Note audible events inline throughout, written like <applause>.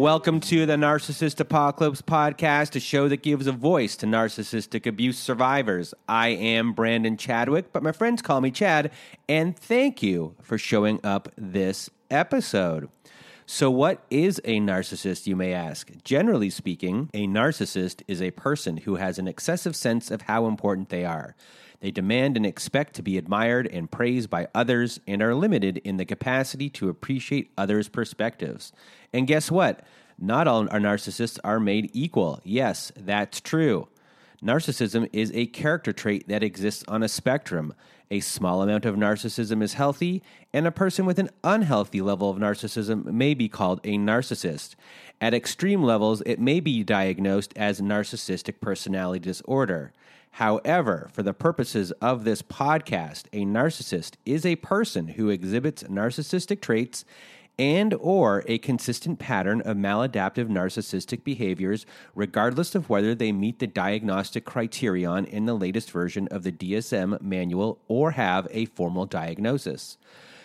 Welcome to the Narcissist Apocalypse podcast, a show that gives a voice to narcissistic abuse survivors. I am Brandon Chadwick, but my friends call me Chad, and thank you for showing up this episode. So, what is a narcissist, you may ask? Generally speaking, a narcissist is a person who has an excessive sense of how important they are. They demand and expect to be admired and praised by others and are limited in the capacity to appreciate others' perspectives. And guess what? Not all our narcissists are made equal. Yes, that's true. Narcissism is a character trait that exists on a spectrum. A small amount of narcissism is healthy, and a person with an unhealthy level of narcissism may be called a narcissist. At extreme levels, it may be diagnosed as narcissistic personality disorder. However, for the purposes of this podcast, a narcissist is a person who exhibits narcissistic traits and or a consistent pattern of maladaptive narcissistic behaviors regardless of whether they meet the diagnostic criterion in the latest version of the DSM manual or have a formal diagnosis.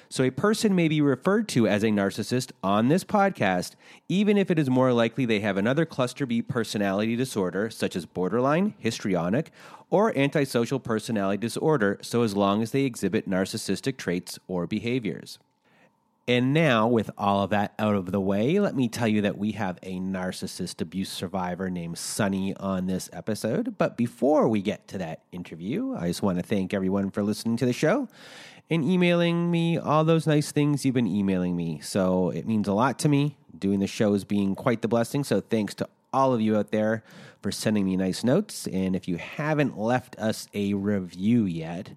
So, a person may be referred to as a narcissist on this podcast, even if it is more likely they have another cluster B personality disorder, such as borderline, histrionic, or antisocial personality disorder, so as long as they exhibit narcissistic traits or behaviors. And now, with all of that out of the way, let me tell you that we have a narcissist abuse survivor named Sunny on this episode. But before we get to that interview, I just want to thank everyone for listening to the show and emailing me all those nice things you've been emailing me. So it means a lot to me. Doing the show is being quite the blessing. So thanks to all of you out there for sending me nice notes. And if you haven't left us a review yet,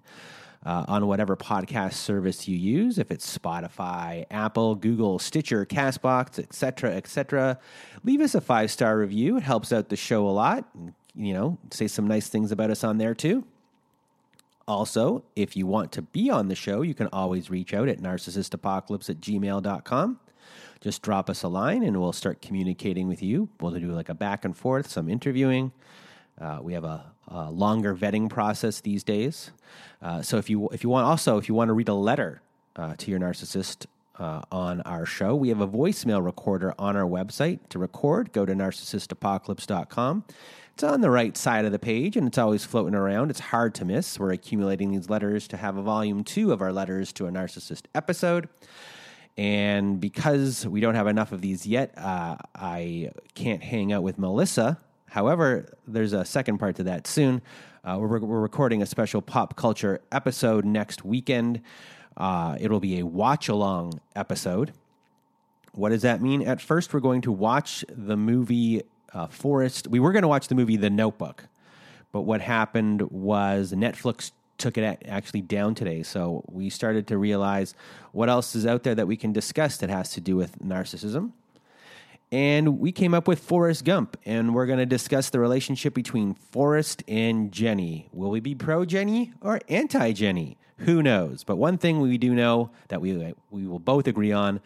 uh, on whatever podcast service you use, if it's Spotify, Apple, Google, Stitcher, Castbox, etc., etc. Leave us a five star review. It helps out the show a lot. You know, say some nice things about us on there too. Also, if you want to be on the show, you can always reach out at narcissistapocalypse at gmail.com. Just drop us a line and we'll start communicating with you. We'll do like a back and forth, some interviewing. Uh, we have a, a, longer vetting process these days. Uh, so if you if you want also if you want to read a letter uh, to your narcissist uh, on our show, we have a voicemail recorder on our website to record. Go to narcissistapocalypse.com. It's on the right side of the page and it's always floating around. It's hard to miss. We're accumulating these letters to have a volume two of our letters to a narcissist episode. And because we don't have enough of these yet, uh, I can't hang out with Melissa However, there's a second part to that soon. Uh, we're, we're, recording a special pop culture episode next weekend. Uh, it'll be a watch along episode. What does that mean? At first, we're going to watch the movie uh, Forrest. We were going to watch the movie The Notebook, but what happened was Netflix took it actually down today. So we started to realize what else is out there that we can discuss that has to do with narcissism. And we came up with Forrest Gump, and we're going to discuss the relationship between Forrest and Jenny. Will we be pro Jenny or anti Jenny? Who knows? But one thing we do know that we, we will both agree on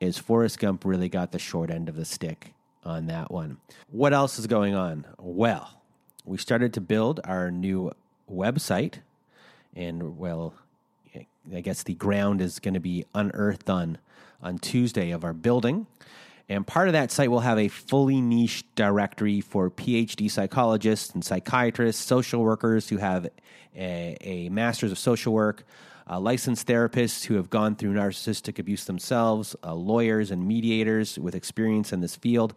is Forrest Gump really got the short end of the stick on that one. What else is going on? Well, we started to build our new website, and well, I guess the ground is going to be unearthed on on Tuesday of our building. And part of that site will have a fully niche directory for PhD psychologists and psychiatrists, social workers who have a, a master's of social work, uh, licensed therapists who have gone through narcissistic abuse themselves, uh, lawyers and mediators with experience in this field.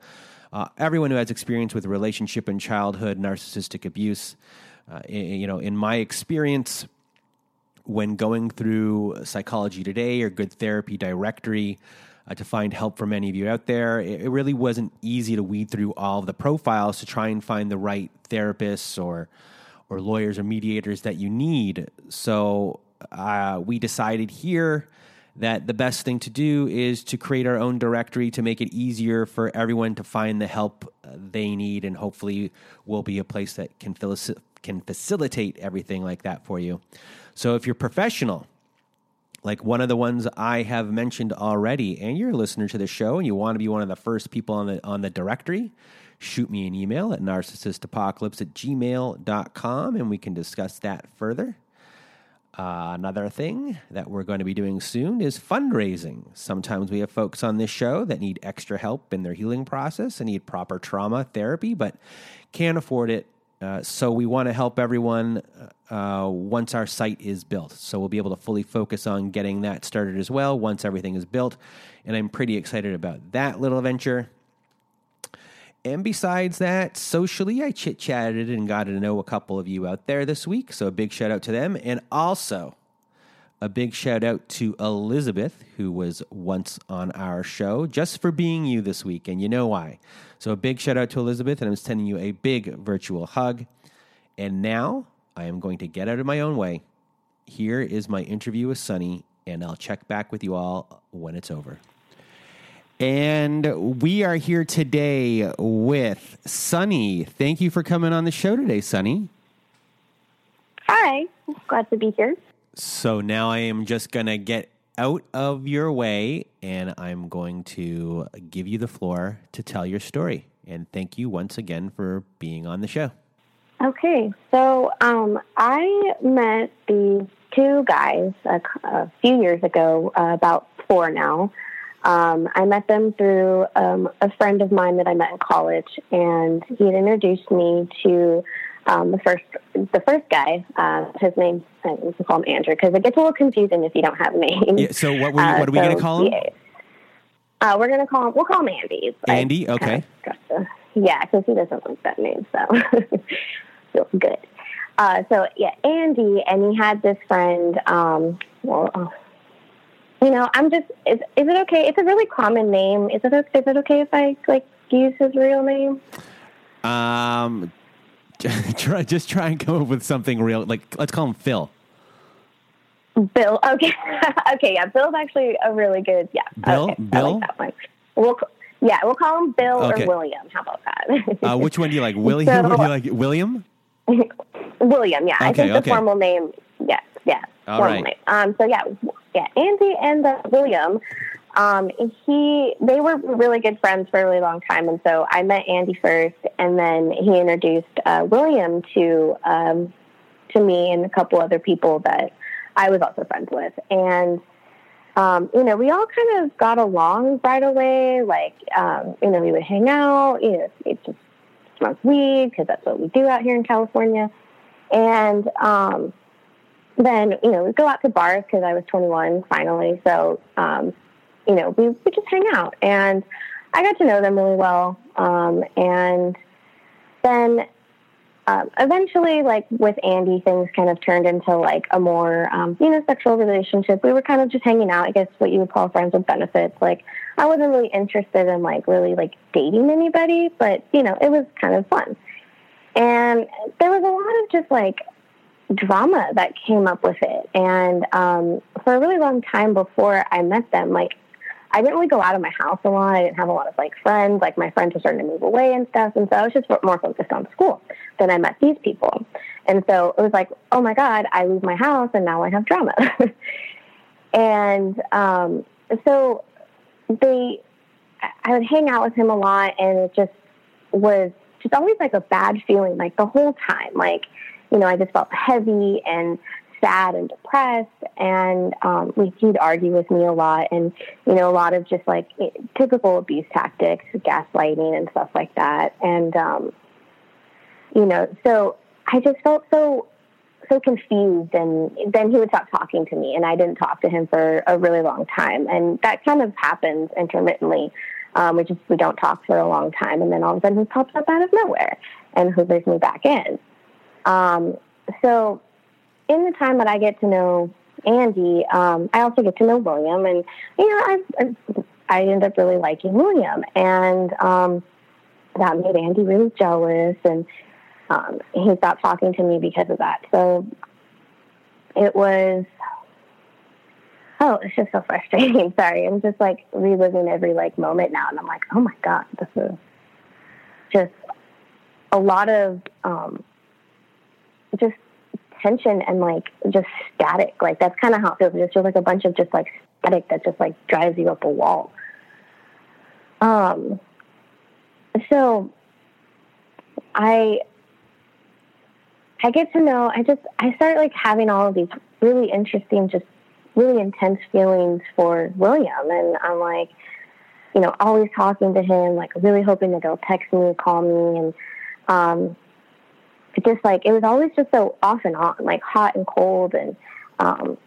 uh, everyone who has experience with relationship and childhood narcissistic abuse. Uh, you know, in my experience, when going through Psychology Today or Good Therapy Directory uh, to find help for many of you out there, it, it, really wasn't easy to weed through all of the profiles to try and find the right therapists or or lawyers or mediators that you need. So uh, we decided here that the best thing to do is to create our own directory to make it easier for everyone to find the help uh, they need, and hopefully, will be a place that can can facilitate everything like that for you. So if you're professional, like one of the ones I have mentioned already, and you're a listener to the show and you want to be one of the first people on the on the directory, shoot me an email at narcissistapocalypse at gmail.com and we can discuss that further. Uh, another thing that we're going to be doing soon is fundraising. Sometimes we have folks on this show that need extra help in their healing process and need proper trauma therapy, but can't afford it uh, so we want to help everyone uh, once our site is built. So we'll be able to fully focus on getting that started as well once everything is built. And I'm pretty excited about that little venture. And besides that, socially, I chit chatted and got to know a couple of you out there this week. So a big shout out to them. And also, a big shout out to Elizabeth, who was once on our show, just for being you this week. And you know why. So a big shout out to Elizabeth, and I'm sending you a big virtual hug. And now I am going to get out of my own way. Here is my interview with Sunny, and I'll check back with you all when it's over. And we are here today with Sunny. Thank you for coming on the show today, Sunny. Hi, glad to be here. So now I am just going to get out of your way and I'm going to give you the floor to tell your story. And thank you once again for being on the show. Okay, so um, I met these two guys a, a few years ago, uh, about four now. Um, I met them through um, a friend of mine that I met in college, and he had introduced me to um, the first the first guy. Uh, his name I we call him Andrew because it gets a little confusing if you don't have <laughs> a name. Yeah, so what, we, what are we uh, so, going to call him? Yeah, uh, we're going to call him. We'll call him Andy. Andy, okay. To, yeah, because he doesn't like that name, so <laughs> feels good. Uh, so yeah, Andy, and he had this friend. Um, well, uh, you know, I'm just. Is, is it okay? It's a really common name. Is it? Is it okay if I like use his real name? Um, <laughs> try, just try and come up with something real. Like, let's call him Phil. Bill. Okay. <laughs> okay. Yeah. Bill's actually a really good. Yeah. Bill. Okay, Bill. I like that one. We'll, yeah, we'll call him Bill okay. or William. How about that? uh, which one do you like? <laughs> William? So, do you like William? William. Yeah. Okay, I think the formal name. Yes. Yeah. All formal right. Name. Um. So yeah. Yeah. Andy and uh, William um, he they were really good friends for a really long time, and so I met Andy first, and then he introduced uh, William to um, to me and a couple other people that I was also friends with, and um, you know we all kind of got along right away. Like um, you know we would hang out, you know it just smoke weed because that's what we do out here in California, and um, then you know we go out to bars because I was 21 finally, so um, you know, we would just hang out. And I got to know them really well. Um, and then um, eventually, like with Andy, things kind of turned into like a more, um, you know, sexual relationship. We were kind of just hanging out, I guess what you would call friends with benefits. Like, I wasn't really interested in like really like dating anybody, but, you know, it was kind of fun. And there was a lot of just like drama that came up with it. And um, for a really long time before I met them, like I didn't really go out of my house a lot. I didn't have a lot of like friends. Like my friends were starting to move away and stuff. And so I was just more focused on school. Then I met these people. And so it was like, oh my God, I leave my house and now I have drama. <laughs> and um, so they, I would hang out with him a lot and it just was just always like a bad feeling, like the whole time. Like, you know, I just felt heavy and sad and depressed and um, he'd argue with me a lot and you know a lot of just like typical abuse tactics gaslighting and stuff like that and um, you know so i just felt so so confused and then he would stop talking to me and i didn't talk to him for a really long time and that kind of happens intermittently Um, we just we don't talk for a long time, and then all of a sudden he pops up out of nowhere and hoovers me back in. Um, so in the time that I get to know Andy, um, I also get to know William, and you know I I, I end up really liking William, and um, that made Andy really jealous, and um, he stopped talking to me because of that. So it was oh, it's just so frustrating. <laughs> Sorry, I'm just like reliving every like moment now, and I'm like, oh my god, this is just a lot of um, just tension and like just static. Like that's kind of how it feels. It just feels like a bunch of just like static that just like drives you up a wall. Um. So I I get to know. I just I start like having all of these really interesting, just really intense feelings for William, and I'm like, you know, always talking to him, like really hoping that he'll text me, call me, and um, just like it was always just so off and on, like hot and cold, and um,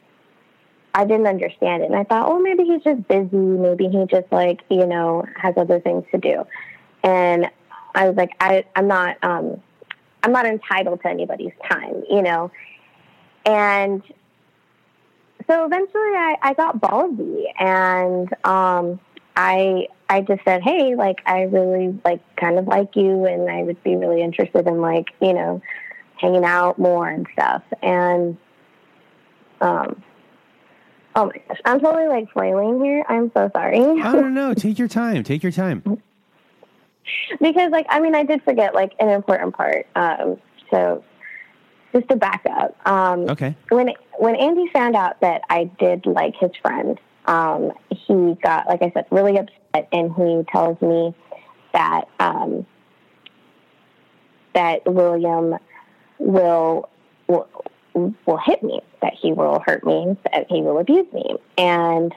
I didn't understand it. And I thought, oh, maybe he's just busy. Maybe he just like you know has other things to do. And I was like, I I'm not um, I'm not entitled to anybody's time, you know. And so eventually, I, I got ballsy, and um, I I just said, hey, like I really like kind of like you, and I would be really interested in like you know hanging out more and stuff. And um, oh my gosh, I'm totally like flailing here. I'm so sorry. I don't <laughs> know. take your time. Take your time. because like I mean, I did forget like an important part. Um, so just to back up. Um, okay. When when Andy found out that I did like his friend, um, he got, like I said, really upset, and he tells me that um, that William will, will will hit me, that he will hurt me, that he will abuse me, and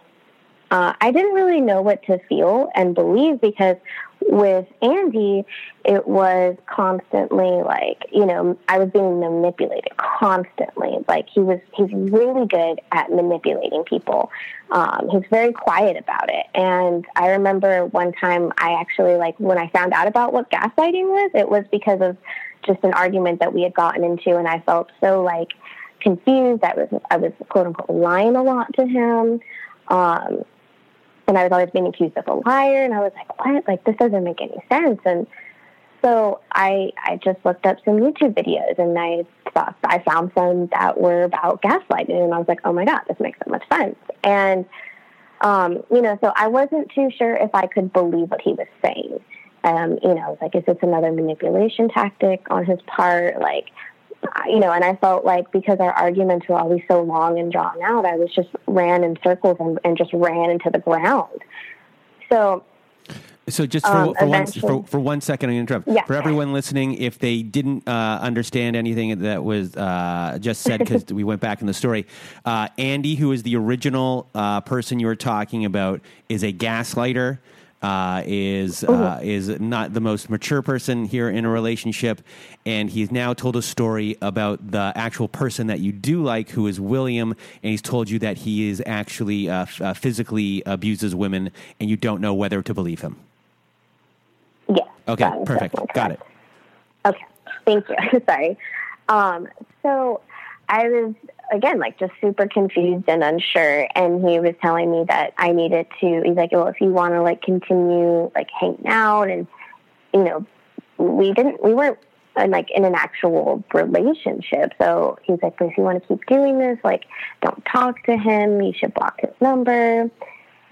uh, I didn't really know what to feel and believe because with Andy, it was constantly like, you know, I was being manipulated constantly. Like he was, he's really good at manipulating people. Um, he's very quiet about it. And I remember one time I actually like, when I found out about what gaslighting was, it was because of just an argument that we had gotten into. And I felt so like confused. I was, I was quote unquote lying a lot to him. Um, and I was always being accused of a liar. And I was like, what? Like, this doesn't make any sense. And so I, I just looked up some YouTube videos and I thought I found some that were about gaslighting. And I was like, oh my God, this makes so much sense. And, um, you know, so I wasn't too sure if I could believe what he was saying. Um, you know, I was like, is this another manipulation tactic on his part? Like, you know, and I felt like because our arguments were always so long and drawn out, I was just ran in circles and, and just ran into the ground. So, so just for, um, for, one, for, for, one second, I interrupt. Yeah. For everyone listening, if they didn't uh, understand anything that was uh, just said, because <laughs> we went back in the story, uh, Andy, who is the original uh, person you were talking about, is a gaslighter uh, is uh, is not the most mature person here in a relationship, and he's now told a story about the actual person that you do like, who is William, and he's told you that he is actually uh, f- uh, physically abuses women, and you don't know whether to believe him. Yeah. Okay. Perfect. Got it. Okay. Thank you. <laughs> Sorry. Um, so I was again, like just super confused and unsure. And he was telling me that I needed to, he's like, well, if you want to like continue like hanging out and, you know, we didn't, we weren't uh, like in an actual relationship. So he's like, if you want to keep doing this, like don't talk to him. You should block his number.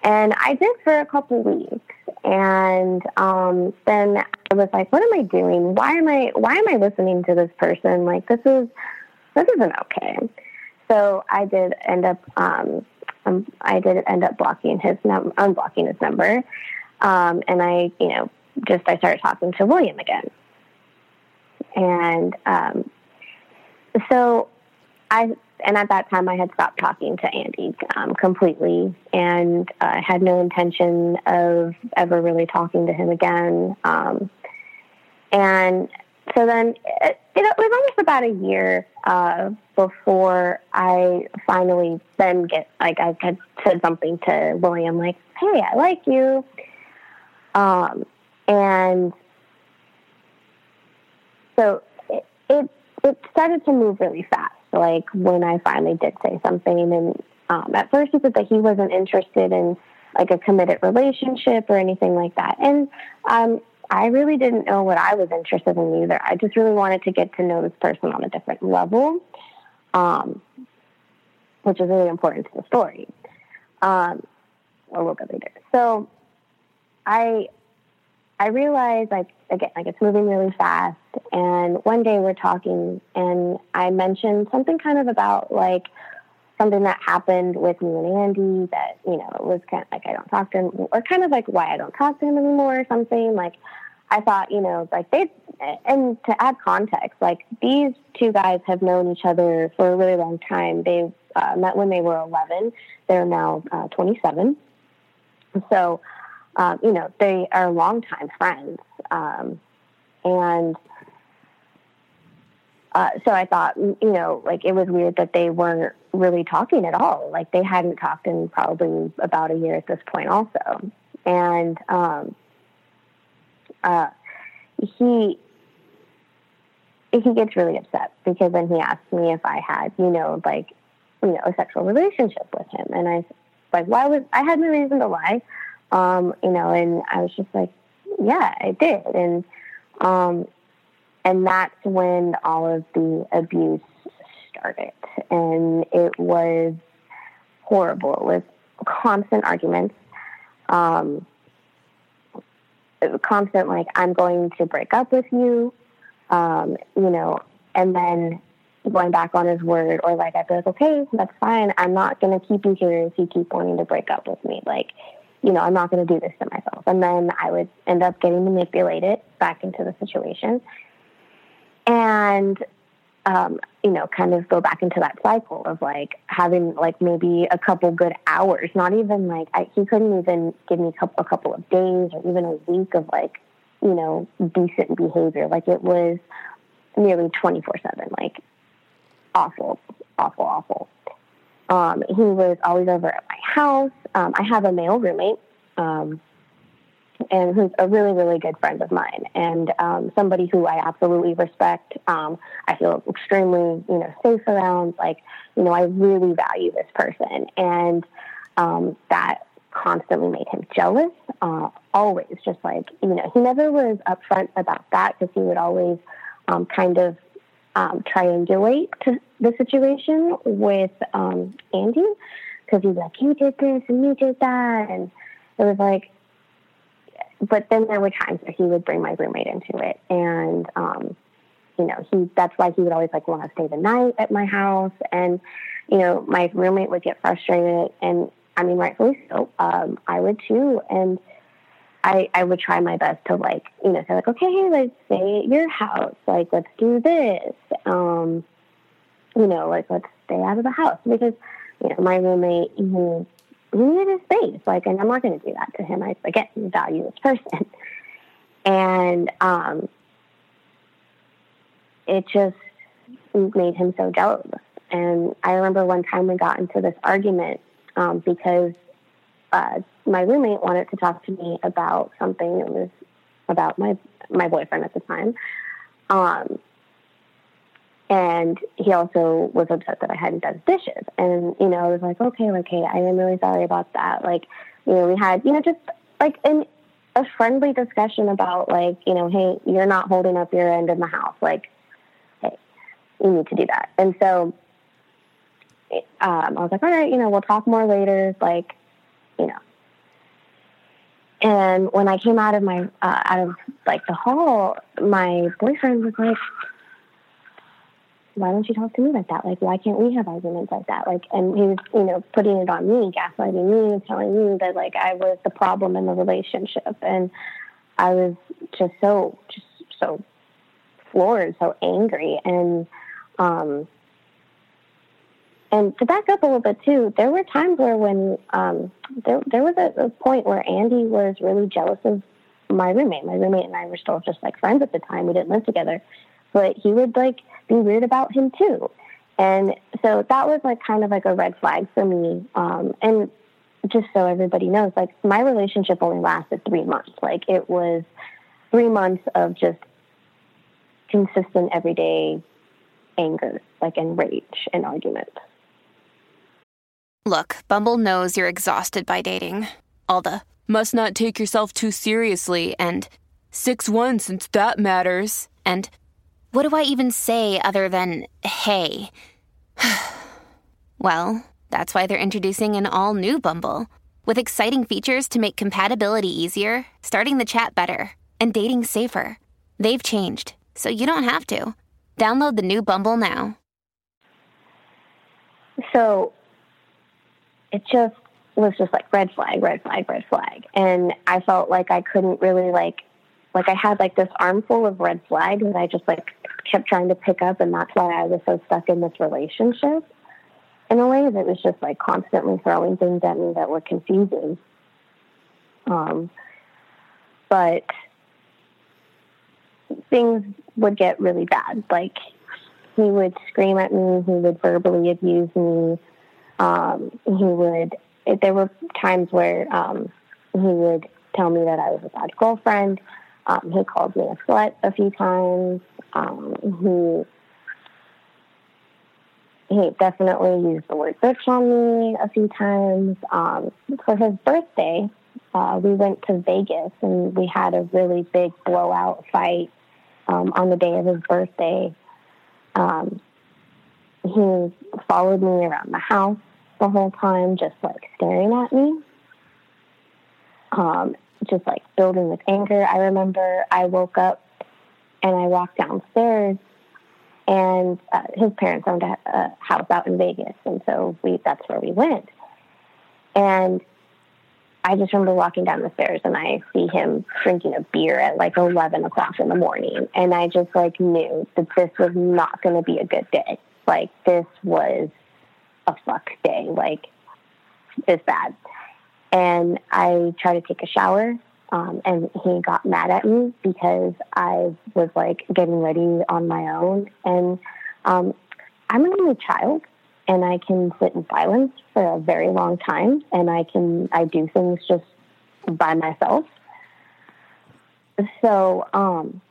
And I did for a couple weeks. And um, then I was like, what am I doing? Why am I, why am I listening to this person? Like, this is, this isn't okay. So I did end up, um, um, I did end up blocking his num, unblocking his number, um, and I, you know, just I started talking to William again, and um, so I, and at that time I had stopped talking to Andy um, completely, and I uh, had no intention of ever really talking to him again. Um, and so then it, it, was almost about a year uh, before I finally then get like I had said something to William like, "Hey, I like you." Um, and so it, it, it started to move really fast. Like when I finally did say something, and um, at first he said that he wasn't interested in like a committed relationship or anything like that. And um, I really didn't know what I was interested in either. I just really wanted to get to know this person on a different level, um, which is really important to the story. Um, bit later. So I I realized like again like it's moving really fast and one day we're talking and I mentioned something kind of about like something that happened with me and Andy that, you know, it was kind of like I don't talk to him or kind of like why I don't talk to him anymore or something. Like I thought, you know, like they and to add context, like these two guys have known each other for a really long time. They uh, met when they were 11. They're now uh, 27. So, um, you know, they are longtime friends. Um, and uh, so I thought, you know, like it was weird that they weren't really talking at all. Like they hadn't talked in probably about a year at this point, also. And um, uh, he he gets really upset because then he asks me if I had, you know, like, you know, a sexual relationship with him, and I like, why was I had no reason to lie, um, you know, and I was just like, yeah, I did, and um, and that's when all of the abuse started, and it was horrible. It was constant arguments, um, constant like, I'm going to break up with you, um, you know, and then going back on his word, or like I'd be like, okay, that's fine. I'm not going to keep you here if you keep wanting to break up with me. Like, you know, I'm not going to do this to myself. And then I would end up getting manipulated back into the situation. And, um, you know, kind of go back into that cycle of like having like maybe a couple good hours, not even like I, he couldn't even give me a couple, a couple of days or even a week of like, you know, decent behavior. Like it was nearly 24 7. Like awful, awful, awful. Um, he was always over at my house. Um, I have a male roommate, um, and who's a really, really good friend of mine, and um, somebody who I absolutely respect. Um, I feel extremely, you know, safe around. Like, you know, I really value this person, and um, that constantly made him jealous. Uh, always, just like you know, he never was upfront about that because he would always kind of um, triangulate the situation with um, Andy because he's like, you did this and you did that. And it was like, but then there were times where he would bring my roommate into it. And, um, you know, he, that's why he would always like want to stay the night at my house. And, you know, my roommate would get frustrated and I mean, rightfully so. Um, I would too. And, I, I would try my best to like, you know, say like, okay, let's stay at your house. Like, let's do this. Um, you know, like let's stay out of the house because, you know, my roommate, he, he needed his space. Like, and I'm not going to do that to him. I, again, value this person. <laughs> And, um, it just made him so jealous. And I remember one time we got into this argument, um, because uh, my roommate wanted to talk to me about something that was about my my boyfriend at the time. Um, and he also was upset that I hadn't done dishes. And, you know, I was like, okay, hey, I am really sorry about that. Like, you know, we had, you know, just like an, a friendly discussion about, like, you know, hey, you're not holding up your end in the house. Like, hey, you need to do that. And so um, I was like, all right, you know, we'll talk more later. Like, you know. And when I came out of my uh, out of like the hall, my boyfriend was like, "Why don't you talk to me like that? Like, why can't we have arguments like that?" Like, and he was, you know, putting it on me, gaslighting me, telling me that like I was the problem in the relationship, and I was just so just so floored, so angry, and um, and to back up a little bit too, there were times where when um, there there was a, a point where Andy was really jealous of my roommate. My roommate and I were still just like friends at the time. We didn't live together, but he would like be weird about him too. And so that was like kind of like a red flag for me. Um, and just so everybody knows, like my relationship only lasted three months. Like it was three months of just consistent everyday anger, like and rage and argument. Look, Bumble knows you're exhausted by dating. All the must not take yourself too seriously and 6 1 since that matters. And what do I even say other than hey? <sighs> well, that's why they're introducing an all new Bumble with exciting features to make compatibility easier, starting the chat better, and dating safer. They've changed, so you don't have to. Download the new Bumble now. So it just was just like red flag, red flag, red flag. And I felt like I couldn't really like like I had like this armful of red flags that I just like kept trying to pick up and that's why I was so stuck in this relationship in a way that was just like constantly throwing things at me that were confusing. Um but things would get really bad. Like he would scream at me, he would verbally abuse me. Um, he would. There were times where um, he would tell me that I was a bad girlfriend. Um, he called me a slut a few times. Um, he he definitely used the word bitch on me a few times. Um, for his birthday, uh, we went to Vegas and we had a really big blowout fight um, on the day of his birthday. Um, he followed me around the house the whole time, just like staring at me, um, just like building with anger. I remember I woke up and I walked downstairs, and uh, his parents owned a, a house out in Vegas, and so we that's where we went. And I just remember walking down the stairs and I see him drinking a beer at like 11 o'clock in the morning. And I just like knew that this was not going to be a good day. Like this was a fuck day. Like it's bad. And I tried to take a shower. Um, and he got mad at me because I was like getting ready on my own. And um, I'm an only child and I can sit in silence for a very long time and I can I do things just by myself. So um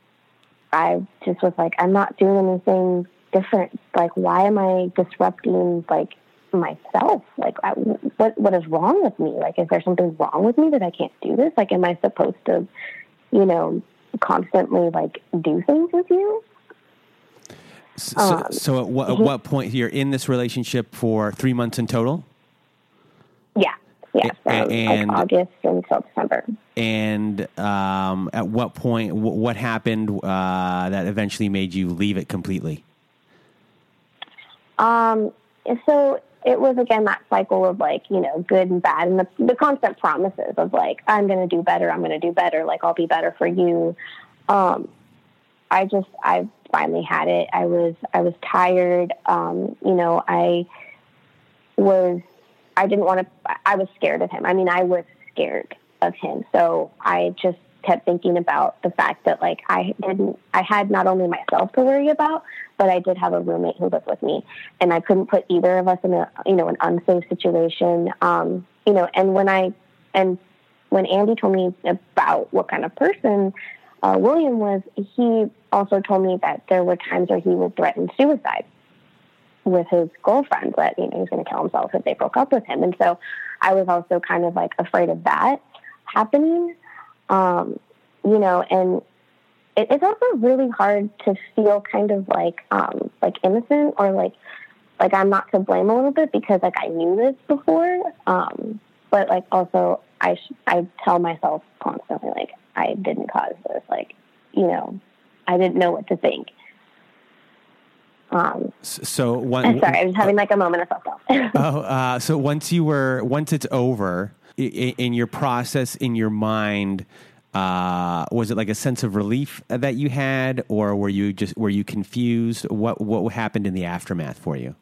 I just was like I'm not doing anything different. Like why am I disrupting like myself? Like I, what what is wrong with me? Like is there something wrong with me that I can't do this? Like am I supposed to you know constantly like do things with you? So, um, so at, what, at what point you're in this relationship for three months in total? Yeah, yeah, from and, like August until December. And um, at what point, w- what happened uh, that eventually made you leave it completely? Um, so it was again that cycle of like you know good and bad, and the, the constant promises of like I'm going to do better, I'm going to do better, like I'll be better for you. Um, I just I finally had it. I was I was tired. Um, you know, I was I didn't want to. I was scared of him. I mean, I was scared of him. So I just kept thinking about the fact that like I didn't. I had not only myself to worry about, but I did have a roommate who lived with me, and I couldn't put either of us in a you know an unsafe situation. Um, you know, and when I and when Andy told me about what kind of person uh, William was, he also told me that there were times where he would threaten suicide with his girlfriend, that you know he was going to kill himself if they broke up with him. And so I was also kind of like afraid of that happening. Um, you know, and it, it's also really hard to feel kind of like um, like innocent or like like I'm not to blame a little bit because like I knew this before. Um, but like also I sh- I tell myself constantly like I didn't cause this. Like, you know, I didn't know what to think. Um, so one, sorry, I was having like a moment of self <laughs> oh, uh, so once you were, once it's over in, in your process, in your mind, uh, was it like a sense of relief that you had, or were you just were you confused? What what happened in the aftermath for you?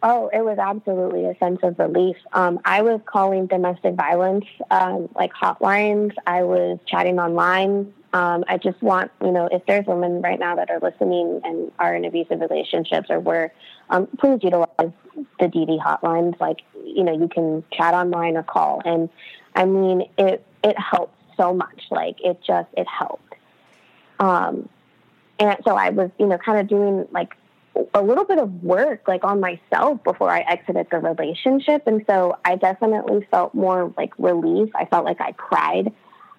Oh, it was absolutely a sense of relief. Um, I was calling domestic violence, um, like hotlines. I was chatting online Um, I just want, you know, if there's women right now that are listening and are in abusive relationships or were, um, please utilize the DV hotlines. Like, you know, you can chat online or call. And I mean, it, it helps so much. Like, it just, it helped. Um, and so I was, you know, kind of doing like a little bit of work like on myself before I exited the relationship. And so I definitely felt more like relief. I felt like I cried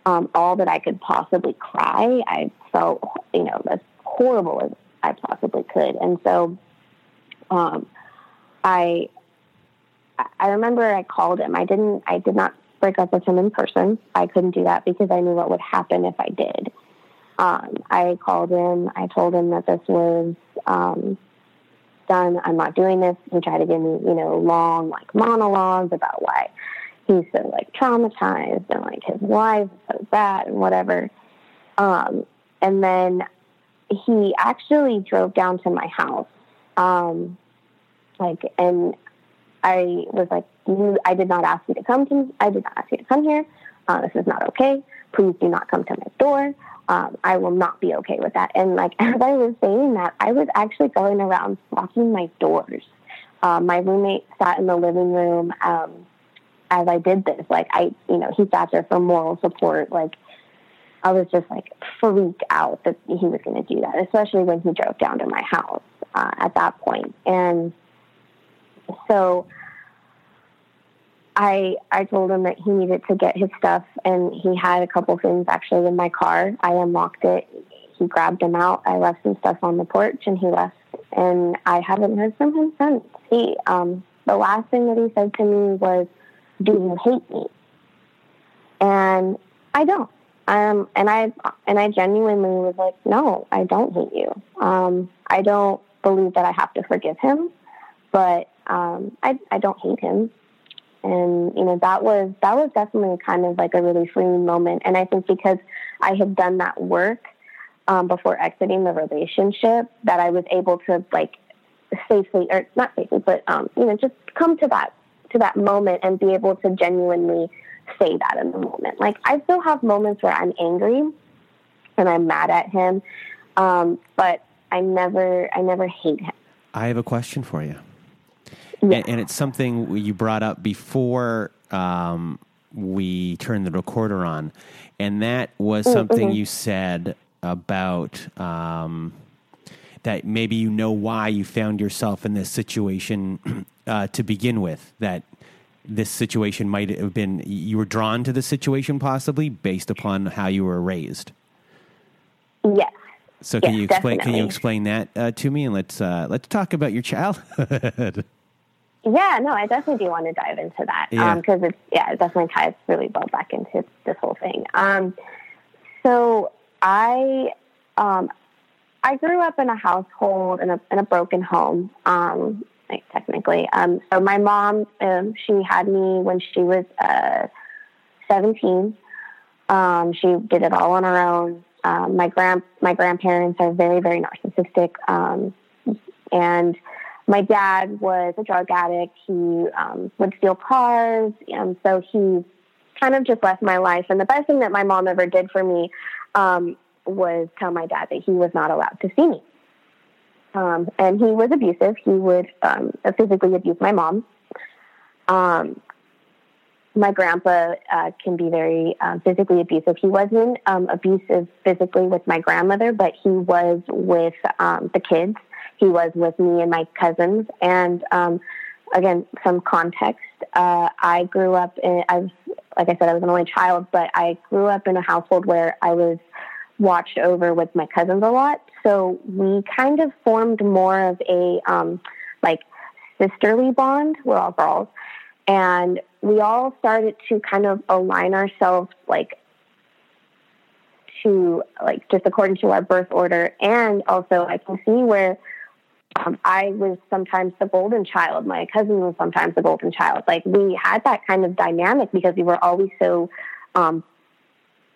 um, all that I could possibly cry. I felt, you know, as horrible as I possibly could. And so um, I, I remember I called him. I didn't, I did not break up with him in person. I couldn't do that because I knew what would happen if I did. Um, I called him. I told him that this was um, done. I'm not doing this. He tried to give me, you know, long like monologues about why he's so like traumatized and like his life is so bad and whatever. Um, and then he actually drove down to my house. Um, like, and I was like, I did not ask you to come to, I did not ask you to come here. Uh, this is not okay. Please do not come to my door um, I will not be okay with that. And like <laughs> as I was saying that, I was actually going around locking my doors. Um, my roommate sat in the living room um, as I did this. Like I, you know, he sat there for moral support. Like I was just like freaked out that he was going to do that, especially when he drove down to my house uh, at that point. And so I I told him that he needed to get his stuff, and he had a couple things actually in my car. I unlocked it. He grabbed them out. I left some stuff on the porch, and he left. And I haven't heard from him since. He um, the last thing that he said to me was, "Do you hate me?" And I don't. Um, and I and I genuinely was like, "No, I don't hate you. Um, I don't believe that I have to forgive him, but um, I I don't hate him." And you know that was that was definitely kind of like a really freeing moment. And i think because i had done that work um, before exiting the relationship that i was able to like safely or not safely but um, you know just come to that to that moment and be able to genuinely say that in the moment. Like i still have moments where i'm angry and i'm mad at him um, but i never i never hate him. I have a question for you yeah. and, and, it's something you brought up before um, we turned the recorder on, and that was mm, something mm-hmm. you said about um, that maybe you know why you found yourself in this situation <clears throat> uh, to begin with. That this situation might have been you were drawn to the situation possibly based upon how you were raised. Yes. So can yes, you explain? Definitely. Can you explain that uh, to me? And let's uh, let's talk about your childhood. <laughs> Yeah, no, I definitely do want to dive into that because yeah. um, it's yeah, it definitely ties really well back into this whole thing. Um, so I um, I grew up in a household in a in a broken home, um, like, technically. Um, so my mom, um, she had me when she was uh, seventeen. Um, she did it all on her own. Um, my grand my grandparents are very very narcissistic, um, and my dad was a drug addict. He um, would steal cars. And so he kind of just left my life. And the best thing that my mom ever did for me um, was tell my dad that he was not allowed to see me. Um, and he was abusive. He would um, physically abuse my mom. Um, my grandpa uh, can be very uh, physically abusive. He wasn't um, abusive physically with my grandmother, but he was with um, the kids he was with me and my cousins. And um, again, some context. Uh, I grew up in, I was, like I said, I was an only child, but I grew up in a household where I was watched over with my cousins a lot. So we kind of formed more of a um, like sisterly bond. We're all girls. And we all started to kind of align ourselves like to like just according to our birth order. And also I can see where um, I was sometimes the golden child. My cousin was sometimes the golden child. Like we had that kind of dynamic because we were always so um,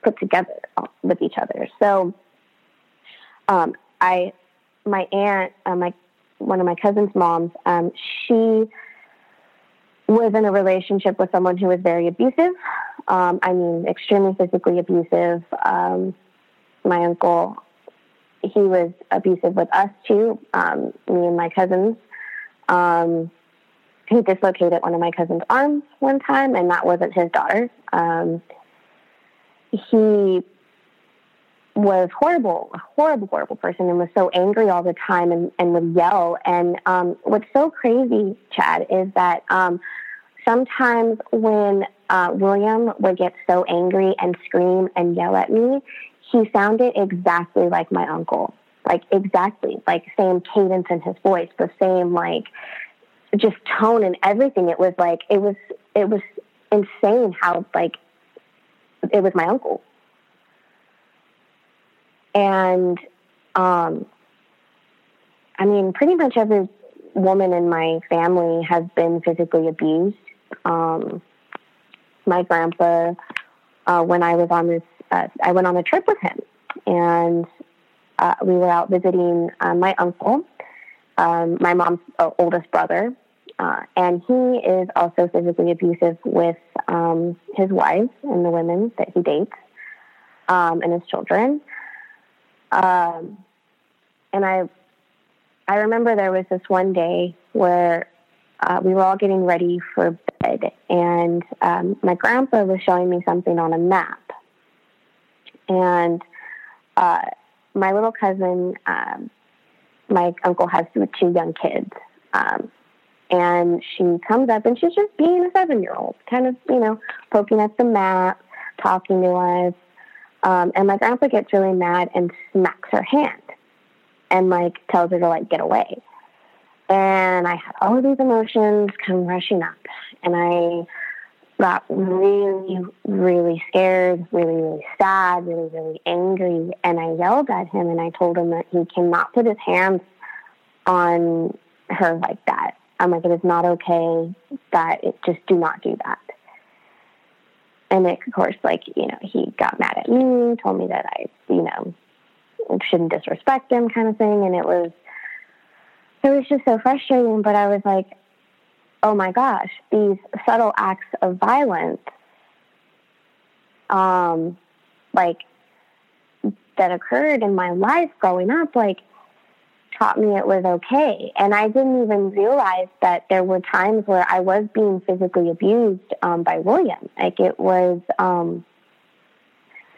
put together with each other. So, um, I, my aunt, uh, my one of my cousin's moms, um, she was in a relationship with someone who was very abusive. Um, I mean, extremely physically abusive. Um, my uncle, he was abusive with us too, um, me and my cousins. Um, he dislocated one of my cousin's arms one time, and that wasn't his daughter. Um, he was horrible, a horrible, horrible person, and was so angry all the time and, and would yell. And um, what's so crazy, Chad, is that um, sometimes when uh, William would get so angry and scream and yell at me, he sounded exactly like my uncle. Like exactly, like same cadence in his voice, the same like just tone and everything. It was like it was it was insane how like it was my uncle. And um I mean pretty much every woman in my family has been physically abused. Um my grandpa uh, when I was on this uh, I went on a trip with him and uh, we were out visiting uh, my uncle, um, my mom's uh, oldest brother, uh, and he is also physically abusive with um, his wife and the women that he dates um, and his children. Um, and I, I remember there was this one day where uh, we were all getting ready for bed, and um, my grandpa was showing me something on a map, and uh, my little cousin, um, my uncle has two, young kids. Um, and she comes up and she's just being a seven year old, kind of, you know, poking at the map, talking to us. Um, and my grandpa gets really mad and smacks her hand and like tells her to like get away. And I had all of these emotions come rushing up and I got really, really scared, really, really sad, really, really angry. And I yelled at him and I told him that he cannot put his hands on her like that. I'm like, it is not okay that it just do not do that. And it, of course, like, you know, he got mad at me, told me that I, you know, shouldn't disrespect him kind of thing. And it was, it was just so frustrating. But I was like, oh my gosh, these subtle acts of violence, um, like that occurred in my life growing up, like taught me it was okay. And I didn't even realize that there were times where I was being physically abused um, by William. Like it was, um,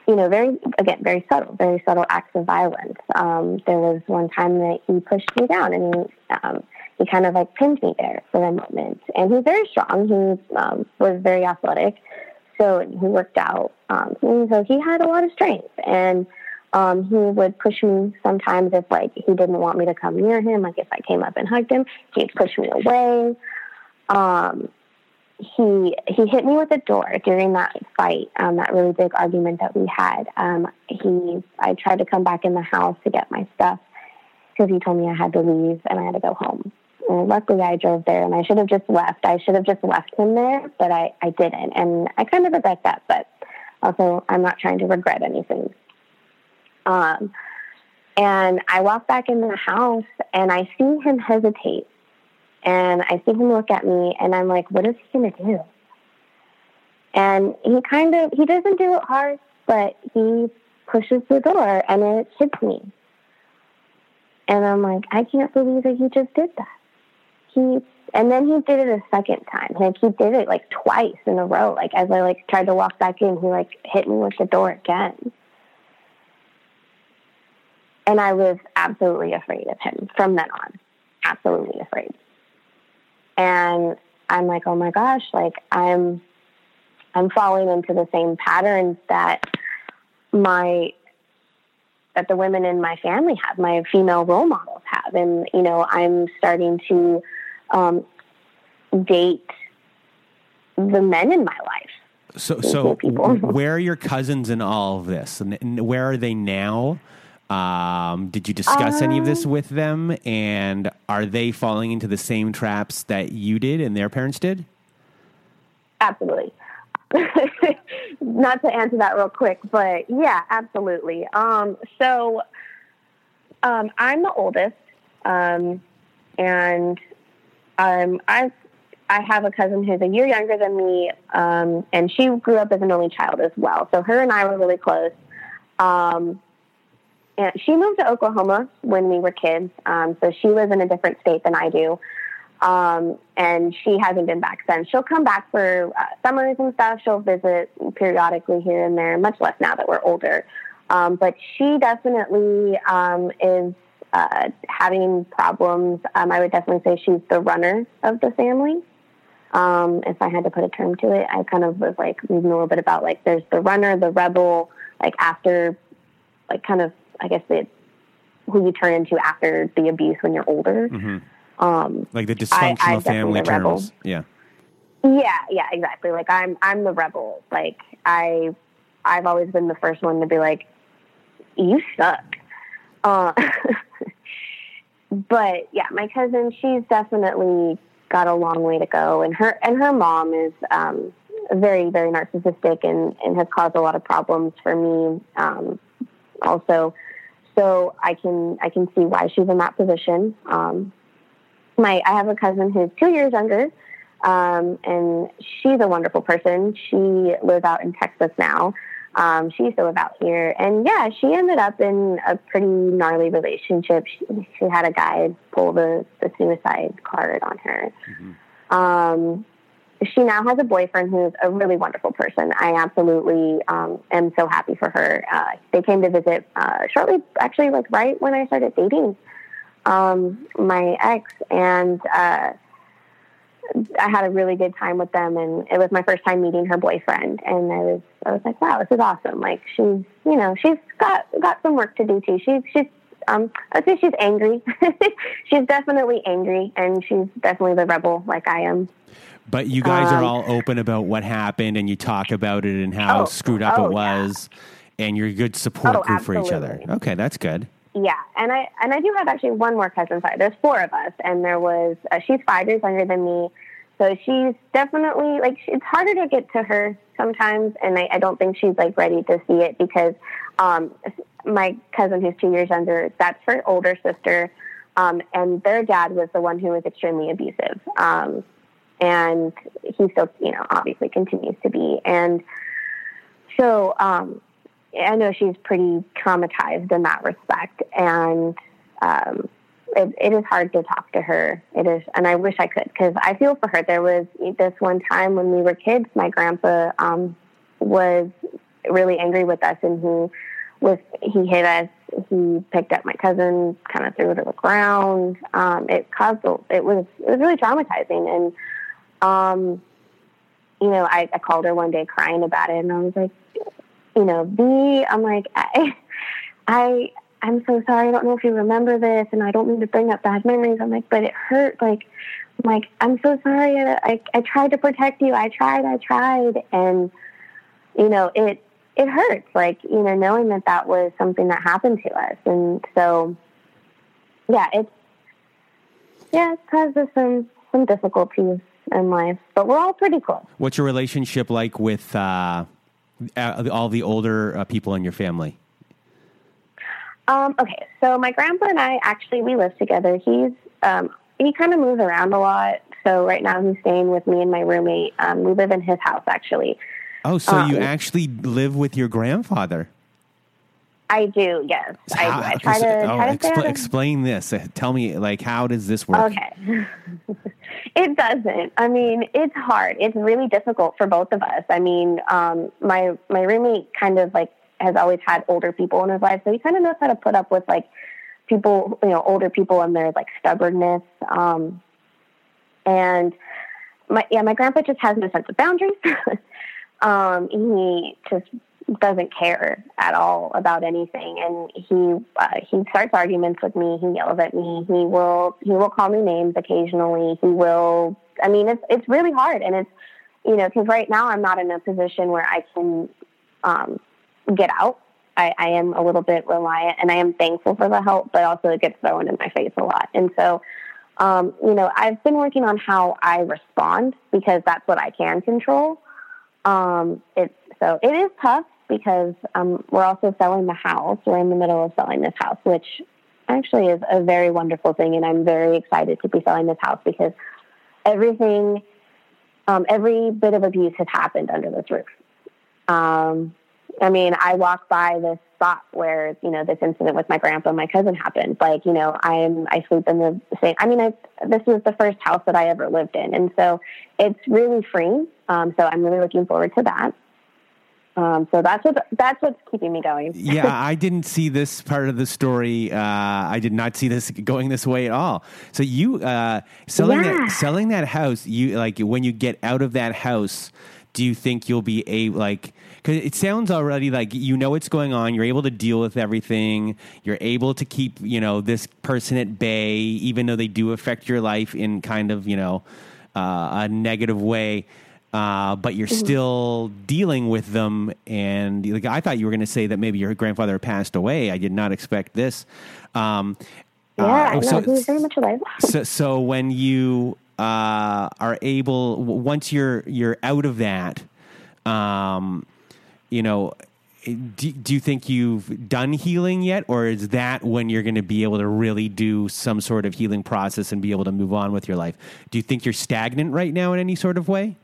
you know, very, again, very subtle, very subtle acts of violence. Um, there was one time that he pushed me down and he, um, he kind of like pinned me there for a moment. And he's very strong. He um, was very athletic. So he worked out. Um, so he had a lot of strength. And um, he would push me sometimes if like he didn't want me to come near him. Like if I came up and hugged him, he'd push me away. Um, he he hit me with a door during that fight, um, that really big argument that we had. Um, he I tried to come back in the house to get my stuff because he told me I had to leave and I had to go home. And luckily, I drove there, and I should have just left. I should have just left him there, but I, I didn't, and I kind of regret that. But also, I'm not trying to regret anything. Um, and I walk back in the house, and I see him hesitate, and I see him look at me, and I'm like, "What is he gonna do?" And he kind of he doesn't do it hard, but he pushes the door, and it hits me. And I'm like, I can't believe that he just did that he and then he did it a second time. Like he did it like twice in a row. Like as I like tried to walk back in, he like hit me with the door again. And I was absolutely afraid of him from then on. Absolutely afraid. And I'm like, oh my gosh, like I'm I'm falling into the same patterns that my that the women in my family have, my female role models have. And, you know, I'm starting to um, date the men in my life. So, so <laughs> where are your cousins in all of this? And where are they now? Um, did you discuss um, any of this um, with them? And are they falling into the same traps that you did and their parents did? Absolutely. <laughs> Not to answer that real quick, but yeah, absolutely. Um, so um, I'm the oldest, um, and um, I I have a cousin who's a year younger than me, um, and she grew up as an only child as well. So her and I were really close. Um, and she moved to Oklahoma when we were kids. Um, so she lives in a different state than I do. Um, and she hasn't been back since. She'll come back for uh, summers and stuff. She'll visit periodically here and there, much less now that we're older. Um, but she definitely um, is uh, having problems. Um, I would definitely say she's the runner of the family. Um, if I had to put a term to it, I kind of was like reading a little bit about like there's the runner, the rebel, like after, like kind of I guess the who you turn into after the abuse when you're older. Mm-hmm. Um, like the dysfunctional I, family turtles. Yeah. Yeah, yeah, exactly. Like I'm I'm the rebel. Like I I've always been the first one to be like, you suck. Uh, <laughs> but yeah, my cousin, she's definitely got a long way to go, and her and her mom is um, very very narcissistic and and has caused a lot of problems for me. Um, also, so I can I can see why she's in that position. Um, my I have a cousin who's two years younger, um, and she's a wonderful person. She lives out in Texas now. Um, she used to live out here, and yeah, she ended up in a pretty gnarly relationship. She, she had a guy pull the, the suicide card on her. Mm-hmm. Um, she now has a boyfriend who's a really wonderful person. I absolutely um, am so happy for her. Uh, they came to visit uh, shortly, actually, like right when I started dating um, my ex, and uh, I had a really good time with them. And it was my first time meeting her boyfriend, and I was I was like, wow, this is awesome. Like she's you know she's got got some work to do too. She's she's um, I'd say she's angry. <laughs> she's definitely angry, and she's definitely the rebel like I am. But you guys um, are all open about what happened, and you talk about it and how oh, screwed up oh, it was, yeah. and you're a good support oh, group absolutely. for each other. Okay, that's good. Yeah, and I and I do have actually one more cousin. Sorry, there's four of us, and there was uh, she's five years younger than me, so she's definitely like it's harder to get to her sometimes, and I, I don't think she's like ready to see it because um, my cousin who's two years younger, that's her older sister, um, and their dad was the one who was extremely abusive. Um, and he still, you know, obviously continues to be. And so um, I know she's pretty traumatized in that respect, and um, it, it is hard to talk to her. It is, and I wish I could because I feel for her. There was this one time when we were kids, my grandpa um, was really angry with us, and he was he hit us. He picked up my cousin, kind of threw her to the ground. Um, it caused it was it was really traumatizing, and um, you know, I, I called her one day crying about it, and I was like, you know, B, I'm like, I, <laughs> I, I'm so sorry. I don't know if you remember this, and I don't mean to bring up bad memories. I'm like, but it hurt. Like, I'm like, I'm so sorry. I, I, tried to protect you. I tried. I tried, and you know, it, it hurts. Like, you know, knowing that that was something that happened to us, and so, yeah, it's, yeah, it causes some some difficulties in life, but we're all pretty close. What's your relationship like with uh, all the older uh, people in your family? Um, okay, so my grandpa and I actually we live together. He's um, he kind of moves around a lot. So right now he's staying with me and my roommate. Um, we live in his house actually. Oh, so you um, actually live with your grandfather? I do, yes. How, I, I try to, oh, try to expl- explain this. Uh, tell me, like, how does this work? Okay. <laughs> it doesn't. I mean, it's hard. It's really difficult for both of us. I mean, um, my my roommate kind of like has always had older people in his life, so he kind of knows how to put up with like people, you know, older people and their like stubbornness. Um, and my yeah, my grandpa just has no sense of boundaries. <laughs> um, he just doesn't care at all about anything. And he uh, he starts arguments with me. He yells at me. He will he will call me names occasionally. He will i mean it's it's really hard. And it's you know because right now i'm not in a position where i can um get out I, I am a little bit reliant and i am thankful for the help but also it gets thrown in my face a lot and so um, you know i've been working on how i respond because that's what i can control um, so it is tough because um, we're also selling the house. We're in the middle of selling this house, which actually is a very wonderful thing. And I'm very excited to be selling this house because everything, um, every bit of abuse has happened under this roof. Um, I mean, I walk by this spot where, you know, this incident with my grandpa and my cousin happened. Like, you know, I'm, I sleep in the same, I mean, I, this was the first house that I ever lived in. And so it's really freeing. Um, so I'm really looking forward to that. Um, so that's what that's what's keeping me going. <laughs> yeah, I didn't see this part of the story. Uh, I did not see this going this way at all. So you uh, selling Yeah. that selling that house. You like when you get out of that house. Do you think you'll be a like? Because it sounds already like you know what's going on. You're able to deal with everything. You're able to keep you know this person at bay, even though they do affect your life in kind of you know uh, a negative way uh, but you're still dealing with them. And like, I thought you were going to say that maybe your grandfather passed away. I did not expect this. Um, Yeah, uh, no, so, he was very much alive. so, so when you uh, are able, once you're you're out of that, um, you know. Do, do you think you've done healing yet, or is that when you're going to be able to really do some sort of healing process and be able to move on with your life? Do you think you're stagnant right now in any sort of way?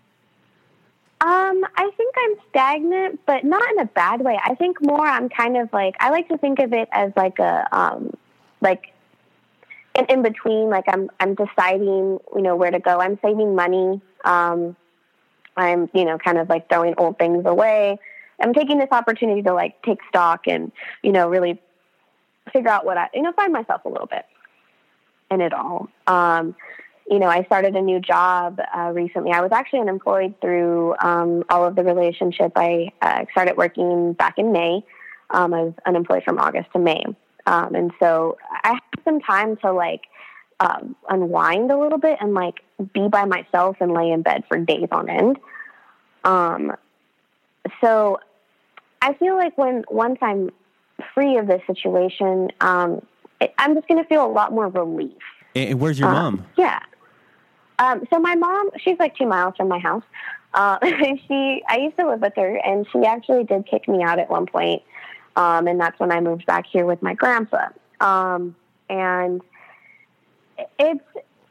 Um, I think I'm stagnant, but not in a bad way. I think more I'm kind of like I like to think of it as like a um like in, in between, like I'm I'm deciding, you know, where to go. I'm saving money. Um I'm, you know, kind of like throwing old things away. I'm taking this opportunity to like take stock and, you know, really figure out what I you know, find myself a little bit in it all. Um you know, I started a new job uh, recently. I was actually unemployed through um, all of the relationship. I uh, started working back in May. Um, I was unemployed from August to May. Um, and so I had some time to like um, unwind a little bit and like be by myself and lay in bed for days on end. Um, so I feel like when once I'm free of this situation, um, it, I'm just going to feel a lot more relief. And where's your Uh, mom? Yeah. Um, so my mom, she's like two miles from my house. Uh, <laughs> she, I used to live with her, and she actually did kick me out at one point. Um, and that's when I moved back here with my grandpa. Um, and it's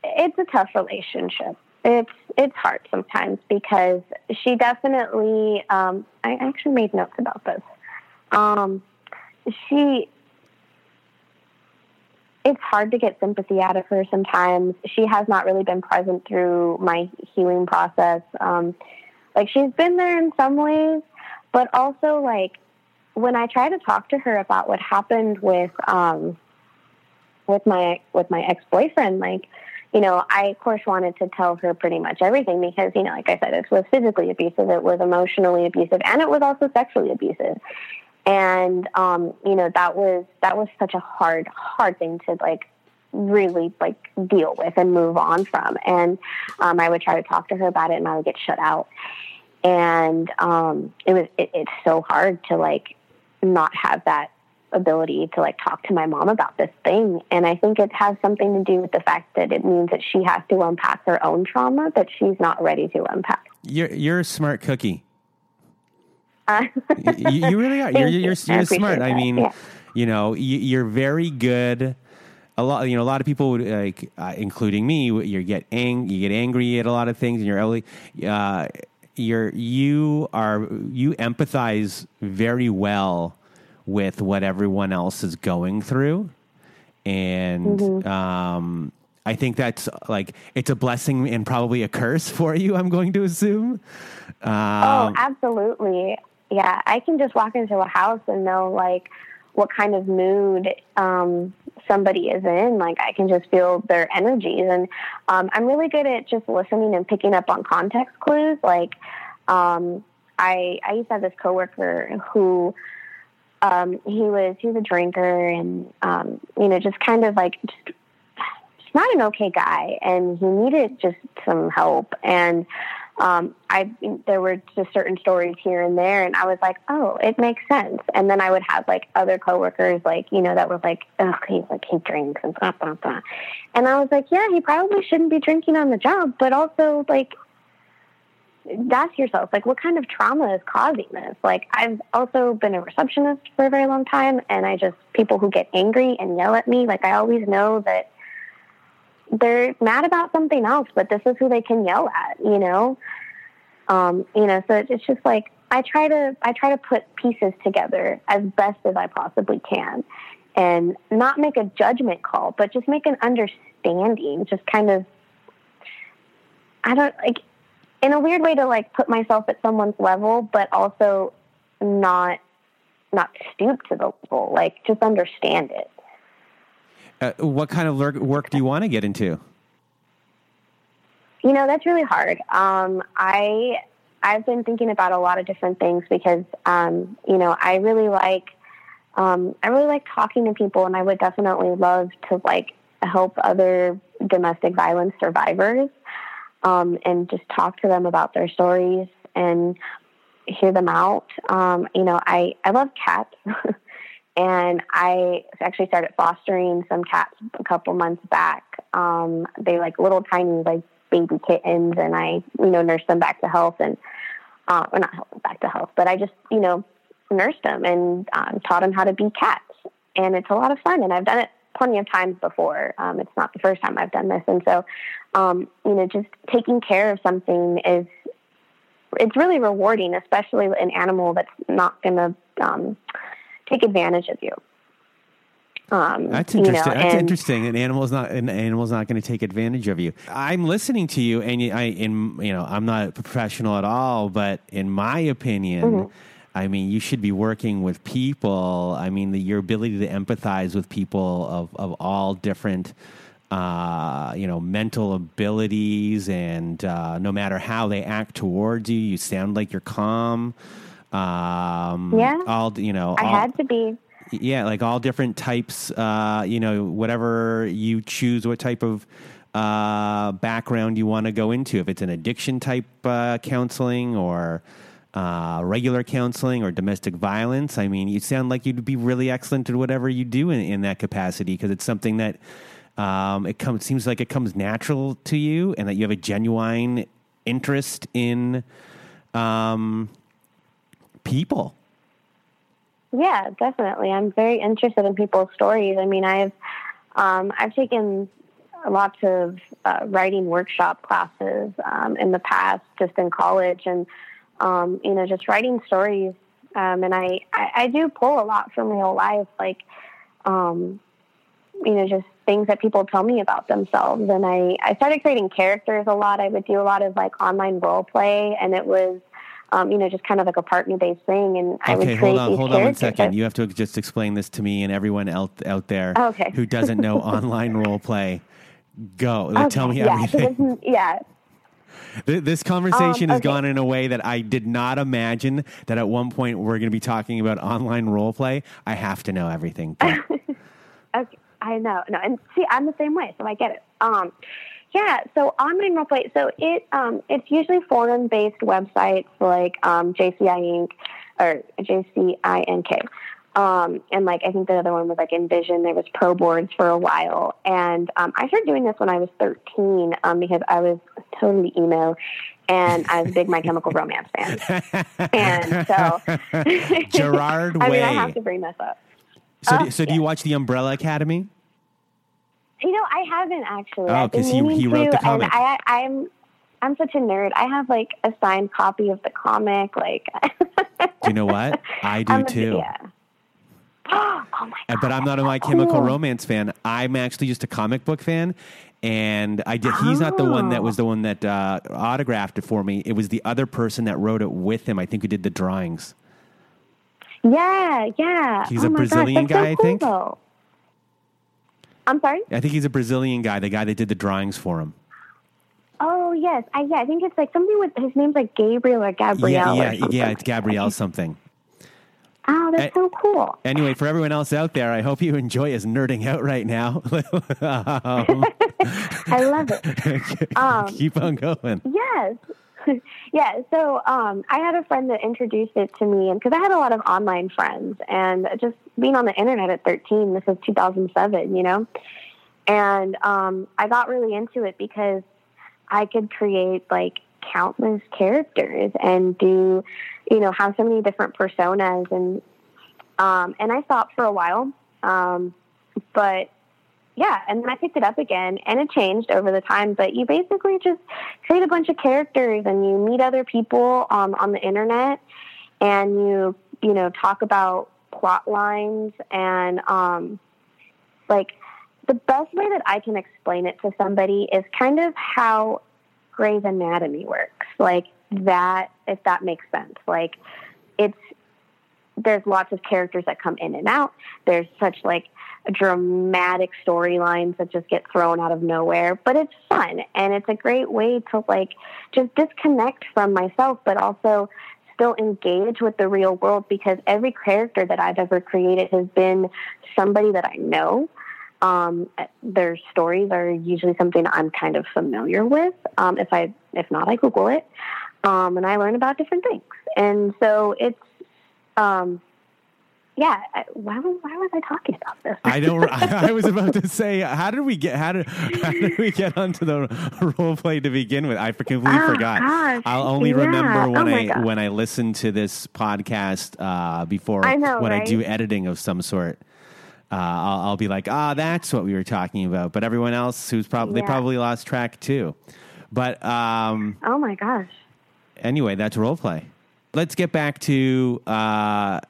it's a tough relationship. It's it's hard sometimes because she definitely. Um, I actually made notes about this. Um, she it's hard to get sympathy out of her sometimes. She has not really been present through my healing process. Um, like she's been there in some ways, but also like when I try to talk to her about what happened with um, with my with my ex boyfriend, like you know, I of course wanted to tell her pretty much everything because you know, like I said, it was physically abusive, it was emotionally abusive, and it was also sexually abusive. And um, you know that was that was such a hard hard thing to like really like deal with and move on from. And um, i would try to talk to her about it and i would get shut out. And um, it was it, it's so hard to like not have that ability to like talk to my mom about this thing and i think it has something to do with the fact that it means that she has to unpack her own trauma that she's not ready to unpack You're you're a smart cookie. uh, you, you really are. <laughs> You're you. you're, you're appreciate smart. I mean, Yeah. you know, you, you're very good. A lot, you know, a lot of people, would, like, uh, including me, you get ang- you get angry at a lot of things, and you're early. Uh, you're you are you empathize very well with what everyone else is going through, and Mm-hmm. um, I think that's like it's a blessing and probably a curse <laughs> for you. I'm going to assume. Oh, Um, absolutely. Yeah, I can just walk into a house and know like what kind of mood um, somebody is in. Like I can just feel their energies, and um, I'm really good at just listening and picking up on context clues. Like um, I, I used to have this coworker who um, he was he was a drinker, and um, you know, just kind of like just, not an okay guy, and he needed just some help and um, I there were just certain stories here and there, and I was like, oh, it makes sense. And then I would have like other coworkers, like you know, that were like, oh, he's like he drinks and blah blah blah. And I was like, yeah, he probably shouldn't be drinking on the job, but also like, ask yourself, like, what kind of trauma is causing this? Like, I've also been a receptionist for a very long time, and I just people who get angry and yell at me, like, I always know that they're mad about something else, but this is who they can yell at, you know? Um, you know, so it's just like I try to I try to put pieces together as best as I possibly can, and not make a judgment call, but just make an understanding. Just kind of, I don't like, in a weird way to like put myself at someone's level, but also not not stoop to the level. Like just understand it. Uh, what kind of work do you want to get into? You know, that's really hard. Um, I I've been thinking about a lot of different things because um, you know I really like um, I really like talking to people, and I would definitely love to like help other domestic violence survivors um, and just talk to them about their stories and hear them out. Um, you know, I I love cats. <laughs> and I actually started fostering some cats a couple months back. Um, they like little tiny like baby kittens, and I you know nursed them back to health, and uh, or not back to health, but I just you know nursed them and um, taught them how to be cats, and it's a lot of fun, and I've done it plenty of times before. Um, it's not the first time I've done this, and so um, you know just taking care of something is it's really rewarding, especially an animal that's not going to um, take advantage of you. Um, That's interesting. You know, That's and, interesting. An animal's not an animal's not going to take advantage of you. I'm listening to you, and I, in you know, I'm not a professional at all, but in my opinion. Mm-hmm. I mean, you should be working with people. I mean, the, your ability to empathize with people of, of all different, uh, you know, mental abilities, and uh, no matter how they act towards you, you sound like you're calm. Um, yeah. All you know. I all, had to be. Yeah, like all different types. Uh, you know, whatever you choose, what type of uh, background you want to go into. If it's an addiction type uh, counseling or uh, regular counseling or domestic violence, I mean, you sound like you'd be really excellent at whatever you do in, in that capacity because it's something that um, it comes seems like it comes natural to you and that you have a genuine interest in. Um, people. Yeah, definitely. I'm very interested in people's stories. I mean, I've um, I've taken lots of uh, writing workshop classes um, in the past, just in college, and um, you know, just writing stories. Um, and I, I, I, do pull a lot from real life, like um, you know, just things that people tell me about themselves. And I, I started creating characters a lot. I would do a lot of like online role play, and it was um, you know, just kind of like a partner based thing. And I okay, would hold on, hold on one second. You have to just explain this to me and everyone out out there okay. who doesn't know <laughs> online role play. Go, okay, tell me yeah, everything. yeah. This conversation um, has gone in a way that I did not imagine that at one point we're going to be talking about online role play. I have to know everything. <laughs> okay, I know. No, and see, I'm the same way, so I get it. Um, yeah, so online role play. So it um, it's usually forum based websites like um, JCI Inc. or JCINK. Um, and like I think the other one was like Invision. There was Pro Boards for a while, and um, I started doing this when I was 13 um, because I was totally emo, and I was a big My Chemical Romance fan. And so <laughs> Gerard I Way. mean, I have to bring this up. So, do, so do you watch the Umbrella Academy? You know, I haven't actually. Oh, because he, he wrote to, the comic. And I, I'm I'm such a nerd. I have like a signed copy of the comic. Like, do you know what? <laughs> I do I'm too. A, <gasps> yeah. oh my God, but I'm not a My Chemical cool. Romance fan. I'm actually just a comic book fan, and I did. He's oh. not the one that was the one that uh, autographed it for me. It was the other person that wrote it with him. I think who did the drawings. Yeah, yeah. He's oh a Brazilian guy, so cool, I think. Though. I'm sorry. I think he's a Brazilian guy. The guy that did the drawings for him. Oh yes, I, yeah. I think it's like something with his name's like Gabriel or Gabrielle. Yeah, yeah, yeah. It's Gabrielle something. Oh, that's so cool. Anyway, for everyone else out there, I hope you enjoy us nerding out right now. um, <laughs> I love it. <laughs> Um, keep on going. Yes. <laughs> yeah, so um, I had a friend that introduced it to me, and because I had a lot of online friends, and just being on the internet at 13, this is 2007, you know, and um, I got really into it because I could create like countless characters and do, you know, have so many different personas, and um, and I stopped for a while, um, but yeah, and then I picked it up again, and it changed over the time. But you basically just create a bunch of characters, and you meet other people um, on the internet, and you you know talk about plot lines and um, like the best way that I can explain it to somebody is kind of how Grey's Anatomy works. Like that, if that makes sense. Like it's there's lots of characters that come in and out. There's such like dramatic storylines that just get thrown out of nowhere, but it's fun and it's a great way to like just disconnect from myself, but also still engage with the real world because every character that I've ever created has been somebody that I know. Um, their stories are usually something I'm kind of familiar with. Um, if I, if not, I Google it, um, and I learn about different things. And so it's, um, yeah. Why was why was I talking about this? I don't. <laughs> I, <laughs> I was about to say, how did we get how did <laughs> how did we get onto the role play to begin with? I completely Oh, forgot. gosh. I'll only Yeah. remember when Oh, I gosh. when I listen to this podcast uh, before I know, when I do editing of some sort. Uh, I'll, I'll be like, ah, that's what we were talking about. But everyone else who's probably they Yeah. probably lost track too. But um, oh my gosh. anyway, that's role play. Let's get back to uh,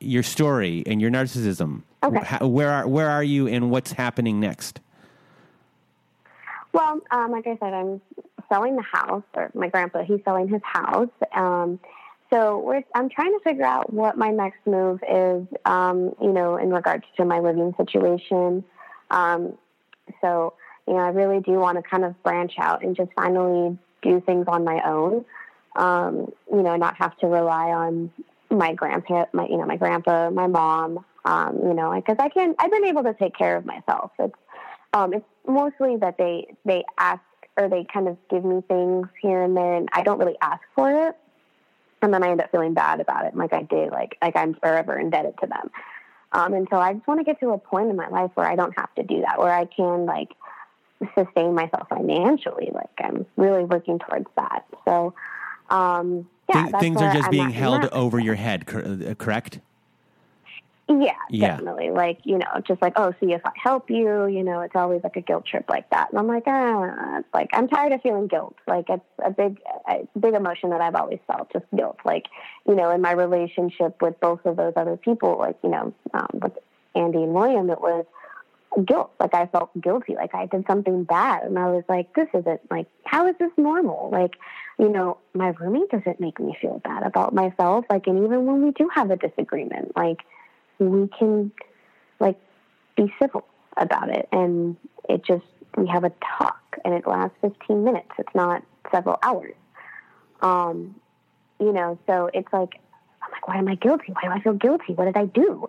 your story and your narcissism. Okay. How- where are where are you and what's happening next? Well, um, like I said, I'm selling the house, or my grandpa, he's selling his house. Um, so we're, I'm trying to figure out what my next move is, um, you know, in regards to my living situation. Um, so, you know, I really do want to kind of branch out and just finally do things on my own. Um, you know, not have to rely on my grandpa, my, you know, my grandpa, my mom, um, you know, because I can, I've been able to take care of myself. It's, um, it's mostly that they they ask or they kind of give me things here and there, and I don't really ask for it, and then I end up feeling bad about it, like I did, like like I'm forever indebted to them. Um, and so I just want to get to a point in my life where I don't have to do that, where I can like sustain myself financially. Like I'm really working towards that. So um, yeah, that's things are just I'm being held over your head, cor- uh, correct? Yeah, Yeah. definitely. Like, you know, just like, oh, see if I help you, you know, it's always like a guilt trip like that. And I'm like, ah, it's like, I'm tired of feeling guilt. Like, it's a big, a big emotion that I've always felt, just guilt. Like, you know, in my relationship with both of those other people, like, you know, um, with Andy and William, it was guilt. Like, I felt guilty. Like, I did something bad. And I was like, this isn't, like, how is this normal? Like, you know, my roommate doesn't make me feel bad about myself. Like, and even when we do have a disagreement, like, we can like be civil about it. And it just we have a talk and it lasts 15 minutes. It's not several hours. Um you know so it's like i'm like why am i guilty? Why do i feel guilty? What did i do?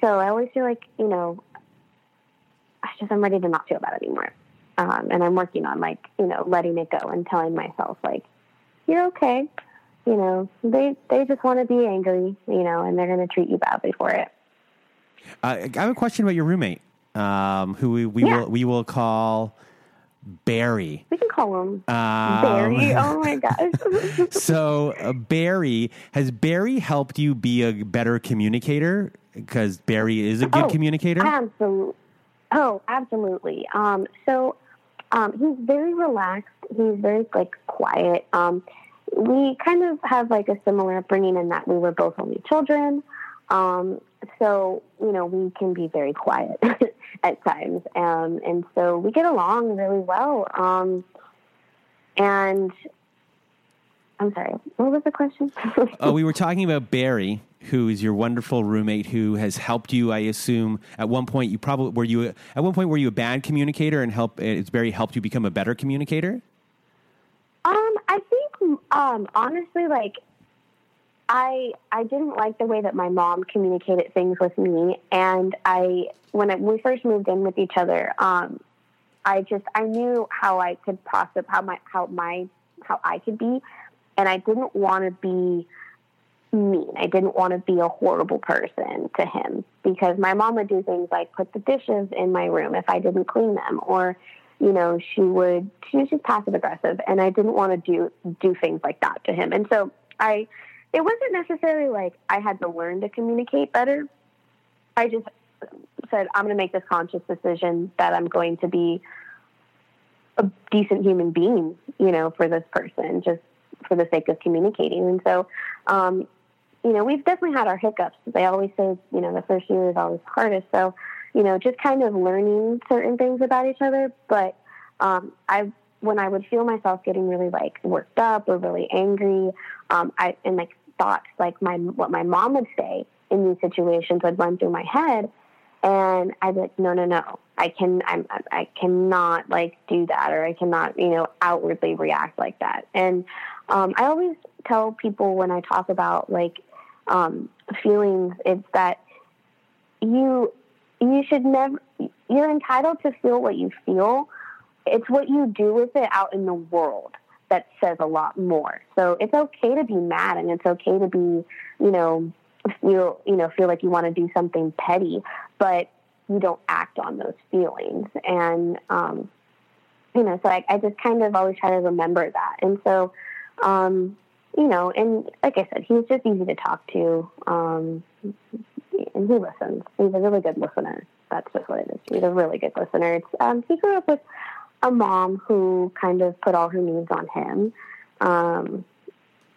So i always feel like you know i just i'm ready to not feel bad anymore um and i'm working on like you know letting it go and telling myself like you're okay you know, they they just want to be angry, you know, and they're going to treat you badly for it. Uh, I have a question about your roommate, um, who we, we Yeah. will we will call Barry. We can call him Um, Barry. <laughs> Oh my gosh. <laughs> So uh, Barry has Barry helped you be a better communicator because Barry is a good Oh, communicator. Absolutely. Oh, absolutely. Um, so um, he's very relaxed. He's very like quiet. Um, we kind of have like a similar upbringing in that we were both only children. Um, so you know we can be very quiet <laughs> at times, um, and so we get along really well. Um, and I'm sorry, what was the question? Oh, <laughs> we were talking about Barry, who is your wonderful roommate, who has helped you. I assume at one point you probably were you at one point were you a bad communicator and help. It's Barry helped you become a better communicator. Um, I think um, honestly, like I I didn't like the way that my mom communicated things with me, and I when I, we first moved in with each other, um, I just I knew how I could possibly how my how my how I could be, and I didn't want to be mean. I didn't want to be a horrible person to him because my mom would do things like put the dishes in my room if I didn't clean them or you know, she would she was just passive aggressive and I didn't want to do do things like that to him. And so I it wasn't necessarily like I had to learn to communicate better. I just said I'm going to make this conscious decision that I'm going to be a decent human being, you know, for this person. Just for the sake of communicating. And so, um, you know, we've definitely had our hiccups. They always say, you know, the first year is always hardest. So, you know, just kind of learning certain things about each other. But um, I, when I would feel myself getting really like worked up or really angry, um, I and like thoughts like my what my mom would say in these situations would run through my head, and I'd be like, no, no, no, I can, I'm, I cannot like do that, or I cannot, you know, outwardly react like that. And um, I always tell people when I talk about like um, feelings, it's that you you should never you're entitled to feel what you feel. It's what you do with it out in the world that says a lot more. So it's okay to be mad and it's okay to be you know feel you know feel like you want to do something petty but you don't act on those feelings. And um you know so I, I just kind of always try to remember that. And so um you know and like i said he's just easy to talk to um and he listens. He's a really good listener. That's just what it is. He's a really good listener. Um, he grew up with a mom who kind of put all her needs on him. Um,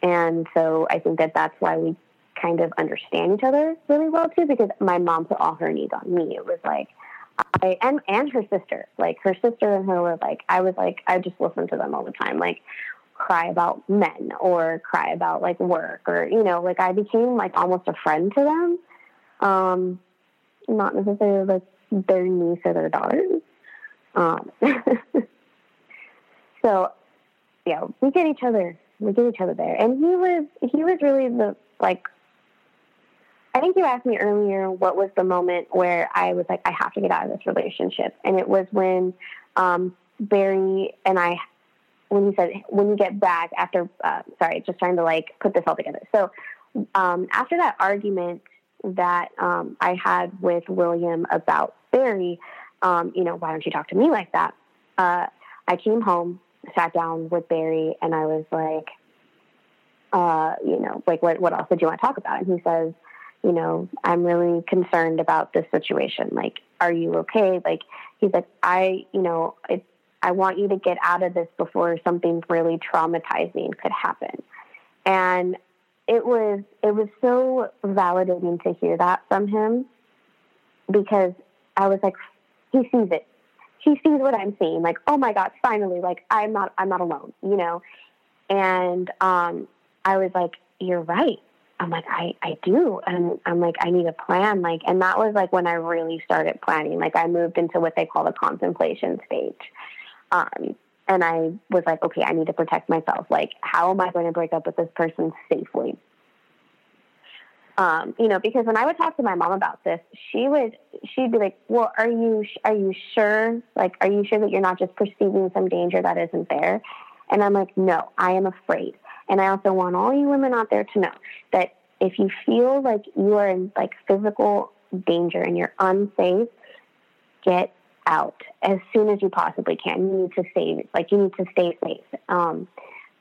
and so I think that that's why we kind of understand each other really well too, because my mom put all her needs on me. It was like, I, and, and her sister, like her sister and her were like, I was like, I just listened to them all the time. Like, cry about men or cry about like work or you know like i became like almost a friend to them um, not necessarily like their niece or their daughter. Um, <laughs> so yeah, we get each other. We get each other there, and he was he was really the like. I think you asked me earlier what was the moment where I was like, I have to get out of this relationship, and it was when um, Barry and I, when he said, when you get back after, uh, sorry, just trying to like put this all together. So um, after that argument that um, I had with William about Barry, um, you know, why don't you talk to me like that? Uh, I came home, sat down with Barry, and I was like, uh, you know, like, what, what else did you want to talk about? And he says, you know, I'm really concerned about this situation. Like, are you okay? Like, he's like, I, you know, it, I want you to get out of this before something really traumatizing could happen. And it was it was so validating to hear that from him because I was like, he sees it. He sees what I'm seeing. Like, oh my God, finally, like I'm not I'm not alone, you know? And um I was like, You're right. I'm like, I, I do. And I'm like, I need a plan. Like, and that was like when I really started planning. Like I moved into what they call the contemplation stage. Um, and I was like, okay, I need to protect myself. Like, how am I going to break up with this person safely? Um, you know, because when I would talk to my mom about this, she would she'd be like, "Well, are you are you sure? Like, are you sure that you're not just perceiving some danger that isn't there?" And I'm like, "No, I am afraid." And I also want all you women out there to know that if you feel like you are in like physical danger and you're unsafe, get out as soon as you possibly can. You need to stay, like, you need to stay safe. Um,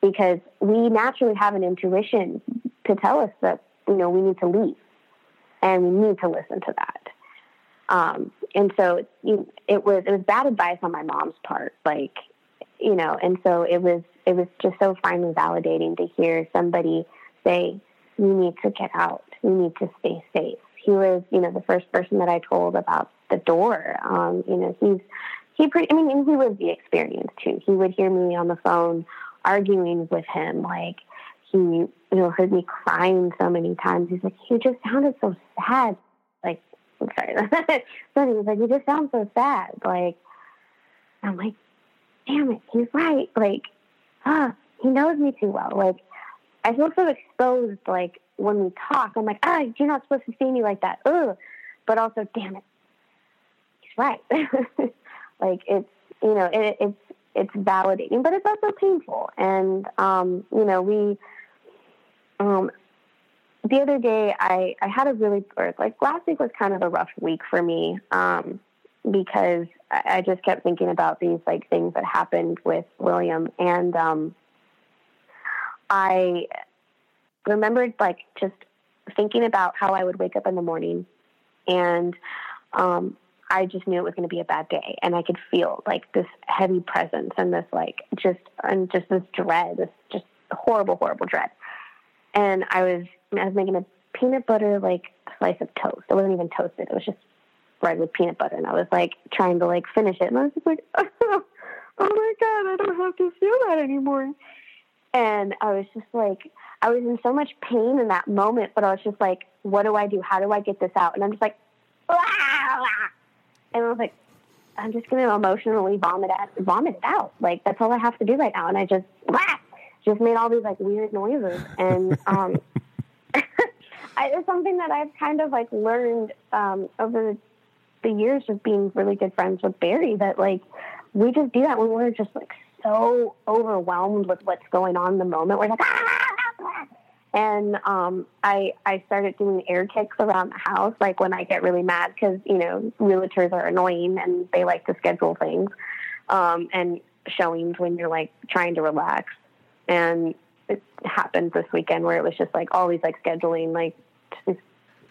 because we naturally have an intuition to tell us that, you know, we need to leave and we need to listen to that. Um, and so you, it was, it was bad advice on my mom's part, like, you know, and so it was, it was just so finally validating to hear somebody say, you need to get out. You need to stay safe. He was, you know, the first person that I told about the door. Um, you know, he's he pretty. I mean, and he was the experience too. He would hear me on the phone arguing with him, like he, you know, heard me crying so many times. He's like, "You just sounded so sad." Like, I'm sorry, <laughs> but he was like, "You just sound so sad." Like, I'm like, "Damn it, he's right." Like, ah, he knows me too well. Like, I feel so exposed. Like when we talk, I'm like, "Ah, you're not supposed to see me like that." Ugh. But also, damn it, right. <laughs> like it's you know it, it's it's validating, but it's also painful. And um, you know we um, the other day I I had a really or like last week was kind of a rough week for me um, because I, I just kept thinking about these like things that happened with William and um, I remembered like just thinking about how I would wake up in the morning and um, I just knew it was going to be a bad day, and I could feel like this heavy presence and this like just and just this dread, this just horrible, horrible dread. And I was I was making a peanut butter like slice of toast. It wasn't even toasted. It was just bread with peanut butter. And I was like trying to like finish it. And I was just like, <laughs> oh, my God, I don't have to feel that anymore. And I was just like, I was in so much pain in that moment, but I was just like, what do I do? How do I get this out? And I'm just like, and I was like, I'm just going to emotionally vomit out, vomit it out. Like that's all I have to do right now. And I just, just made all these like weird noises. And <laughs> um, <laughs> I, it's something that I've kind of like learned um, over the years of being really good friends with Barry. That like we just do that when we're just like so overwhelmed with what's going on in the moment. We're like, ah! And um, I I started doing air kicks around the house, like when I get really mad because you know realtors are annoying and they like to schedule things, um, and showings when you're like trying to relax. And it happened this weekend where it was just like these like scheduling like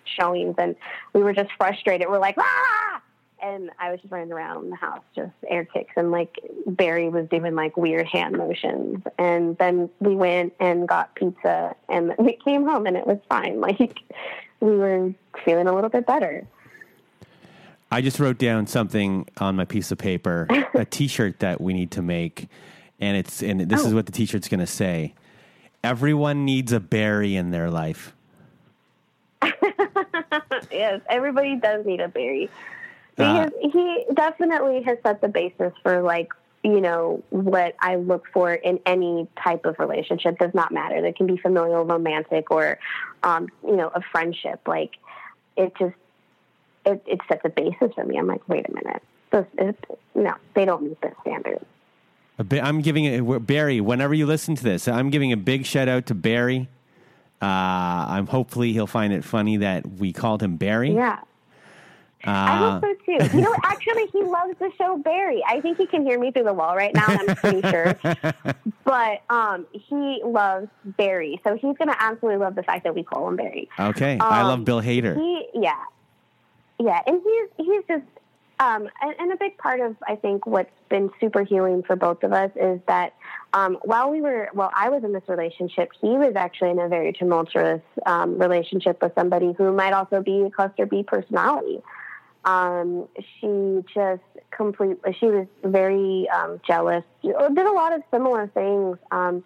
showings, and we were just frustrated. We're like, ah! And I was just running around the house, just air kicks, and like Barry was doing like weird hand motions. And then we went and got pizza, and <laughs> we came home, and it was fine. Like we were feeling a little bit better. I just wrote down something on my piece of paper, <laughs> a T-shirt that we need to make, and it's and this oh. is what the T-shirt's going to say: Everyone needs a Barry in their life. <laughs> yes, everybody does need a Barry. Uh, he definitely has set the basis for like you know what I look for in any type of relationship. Does not matter. That can be familial, romantic, or um, you know a friendship. Like it just it, it sets a basis for me. I'm like, wait a minute, this is, no, they don't meet this standard. I'm giving it Barry. Whenever you listen to this, I'm giving a big shout out to Barry. Uh, I'm hopefully he'll find it funny that we called him Barry. Yeah. Uh, I hope so too. You know, actually, he loves the show Barry. I think he can hear me through the wall right now. I'm pretty sure. <laughs> But um, he loves Barry, so he's going to absolutely love the fact that we call him Barry. Okay, um, I love Bill Hader. He, yeah, yeah, and he's he's just um, and, and, a big part of I think what's been super healing for both of us is that um, while we were while I was in this relationship, he was actually in a very tumultuous um, relationship with somebody who might also be a cluster B personality. Um, she just completely, she was very um, jealous, did a lot of similar things, um,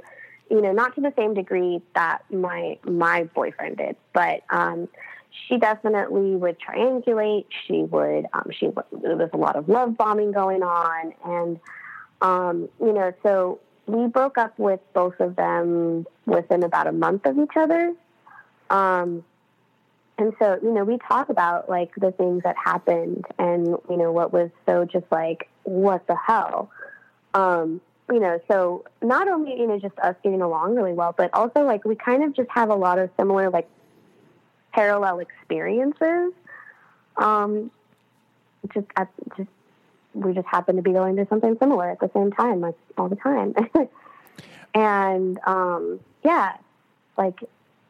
you know, not to the same degree that my, my boyfriend did, but, um, she definitely would triangulate. She would, um, she, there was a lot of love bombing going on. And, um, you know, so we broke up with both of them within about a month of each other. Um, and so, you know, we talk about like the things that happened and, you know, what was so just like, what the hell? Um, you know, so not only, you know, just us getting along really well, but also like we kind of just have a lot of similar, like parallel experiences. Um, just, at, just, we just happen to be going through something similar at the same time, like all the time. <laughs> and, um, yeah, like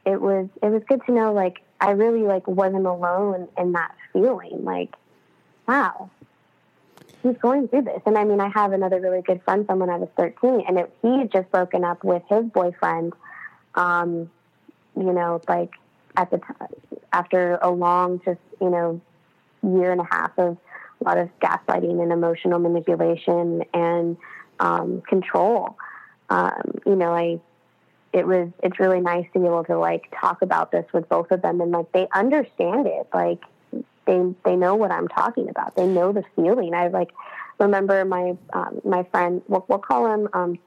it was, it was good to know, like, I really like wasn't alone in that feeling. Like, wow, he's going through this. And I mean, I have another really good friend from when I was 13, and it, he had just broken up with his boyfriend. Um, you know, like at the time after a long, just you know, year and a half of a lot of gaslighting and emotional manipulation and um, control. Um, you know, I it was it's really nice to be able to like talk about this with both of them and like they understand it. Like they they know what I'm talking about. They know the feeling. I like remember my um, my friend we'll, we'll call him um,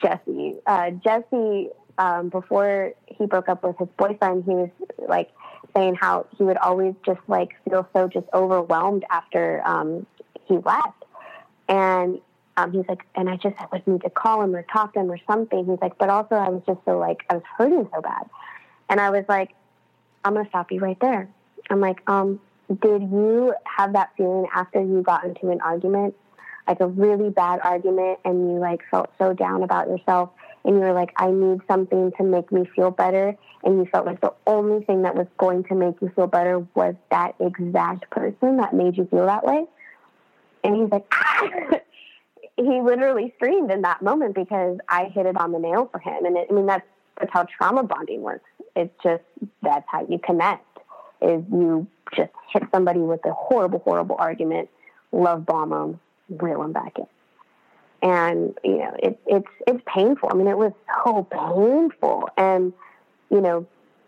Jesse. Uh, Jesse um, before he broke up with his boyfriend he was like saying how he would always just like feel so just overwhelmed after um, he left. And um, he's like, and I just would need to call him or talk to him or something. He's like, but also I was just so like, I was hurting so bad. And I was like, I'm to stop you right there. I'm like, um, did you have that feeling after you got into an argument, like a really bad argument, and you like felt so down about yourself, and you were like, I need something to make me feel better, and you felt like the only thing that was going to make you feel better was that exact person that made you feel that way? And he's like, <laughs> he literally screamed in that moment because I hit it on the nail for him. And it, I mean, that's, that's how trauma bonding works. It's just, that's how you connect is you just hit somebody with a horrible, horrible argument, love bomb them, reel them back in. And, you know, it, it's, it's painful. I mean, it was so painful. And, you know,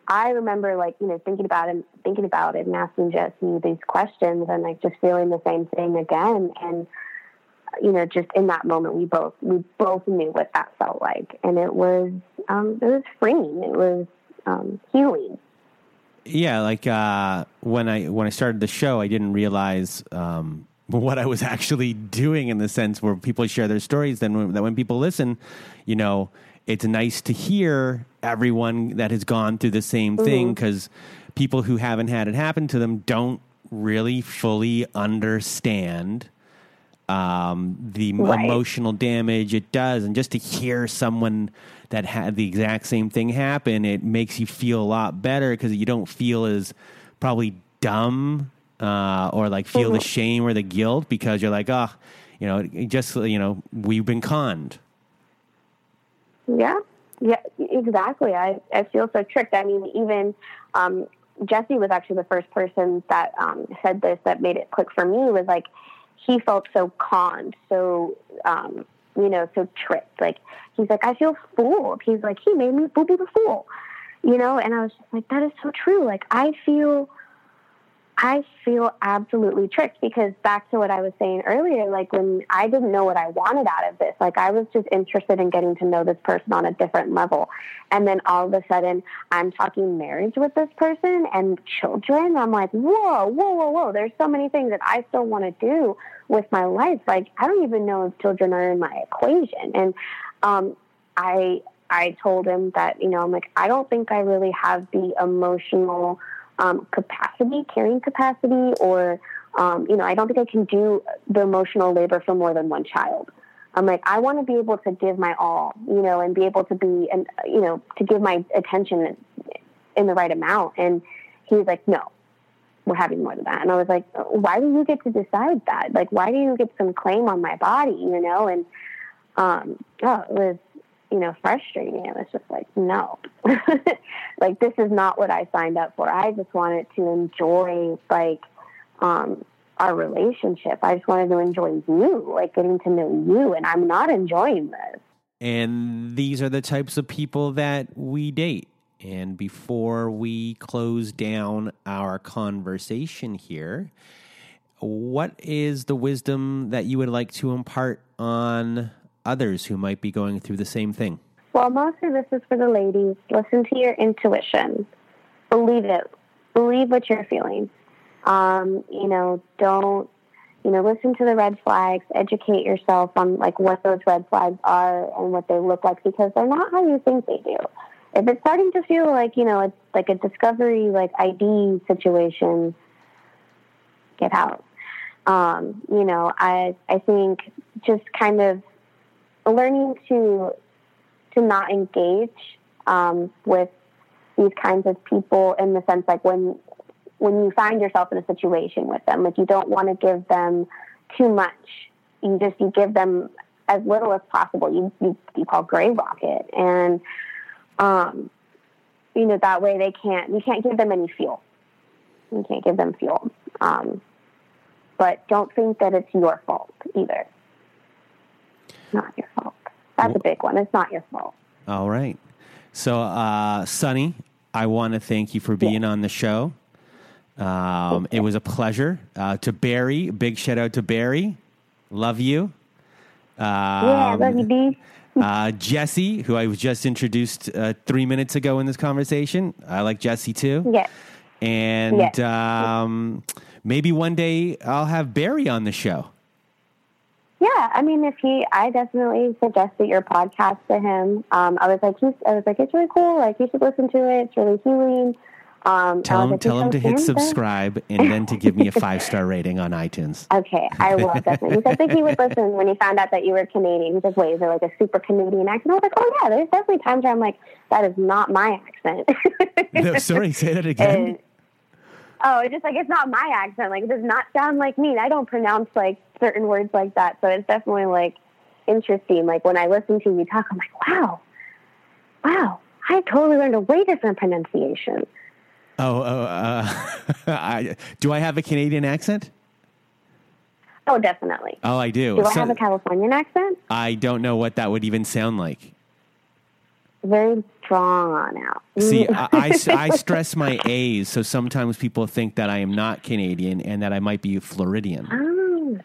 I remember like, you know, thinking about it, thinking about it and asking Jesse these questions and like just feeling the same thing again. And, you know, just in that moment, we both, we both knew what that felt like. And it was, um, it was freeing. It was, um, healing. Yeah. Like, uh, when I, when I started the show, I didn't realize, um, what I was <laughs> actually doing in the sense where people share their stories. Then when, that when people listen, you know, it's nice to hear everyone that has gone through the same thing because mm-hmm. people who haven't had it happen to them don't really fully understand um, the right. emotional damage it does. And just to hear someone that had the exact same thing happen, it makes you feel a lot better because you don't feel as probably dumb uh, or like feel mm-hmm. the shame or the guilt because you're like, oh, you know, just, you know, we've been conned. Yeah, yeah, exactly. I, I feel so tricked. I mean, even um, Jesse was actually the first person that um, said this that made it click for me was like he felt so conned, so um, you know, so tricked. Like he's like, I feel fooled. He's like, he made me be the fool, you know. And I was just like, that is so true. Like I feel I feel absolutely tricked because back to what I was saying earlier, like when I didn't know what I wanted out of this, like I was just interested in getting to know this person on a different level. And then all of a sudden I'm talking marriage with this person and children. I'm like, whoa, whoa, whoa, whoa. There's so many things that I still want to do with my life. Like I don't even know if children are in my equation. And um, I I told him that, you know, I'm like, I don't think I really have the emotional um, capacity, carrying capacity, or um, you know, I don't think I can do the emotional labor for more than one child. I'm like, I want to be able to give my all, you know, and be able to be, and you know, to give my attention in the right amount. And he's like, no, we're having more than that. And I was like, why do you get to decide that? Like, why do you get some claim on my body, you know? And um, oh, it was you know, frustrating. It was just like, no, <laughs> like this is not what I signed up for. I just wanted to enjoy like um, our relationship. I just wanted to enjoy you, like getting to know you, and I'm not enjoying this. And these are the types of people that we date. And before we close down our conversation here, what is the wisdom that you would like to impart on others who might be going through the same thing? Well, mostly this is for the ladies. Listen to your intuition. Believe it. Believe what you're feeling. Um, you know, don't you know, listen to the red flags, educate yourself on like what those red flags are and what they look like because they're not how you think they do. If it's starting to feel like, you know, it's like a discovery like ID situation, get out. Um, you know, I I think just kind of learning to to not engage um, with these kinds of people in the sense like when when you find yourself in a situation with them, like you don't want to give them too much. You just you give them as little as possible. You you, you call gray rocket, and um, you know that way they can't you can't give them any fuel. You can't give them fuel. Um, but don't think that it's your fault either not your fault. That's a big one. It's not your fault. All right. So, uh, Sunny, I want to thank you for being yeah. on the show. Um, it was a pleasure. Uh, to Barry, big shout out to Barry. Love you. Um, yeah, love you, B. <laughs> uh, Jesse, who I was just introduced uh, three minutes ago in this conversation. I like Jesse too. Yes. And yes. Um, maybe one day I'll have Barry on the show. Yeah, I mean, if he, I definitely suggested your podcast to him. Um, I was like, he's, I was like, it's really cool. Like, you should listen to it. It's really healing. Um, tell him, like, tell him to hit subscribe and then to give me a five star rating on iTunes. <laughs> Okay, I will <laughs> definitely. Because I think he would listen when he found out that you were Canadian. He's like, wait, is there like a super Canadian accent? I was like, oh yeah, there's definitely times where I'm like, that is not my accent. no, sorry, say that <laughs> again. And, oh, it's just like it's not my accent. Like it does not sound like me. I don't pronounce like certain words like that. So it's definitely like interesting. Like when I listen to you talk, I'm like, wow, wow, I totally learned a way different pronunciation. Oh, oh uh, <laughs> I, do I have a Canadian accent? Oh, definitely. Oh, I do. Do I have a Californian accent? I don't know what that would even sound like. Very drawn out. See, <laughs> I, I, I stress my A's, so sometimes people think that I am not Canadian and that I might be Floridian. Oh,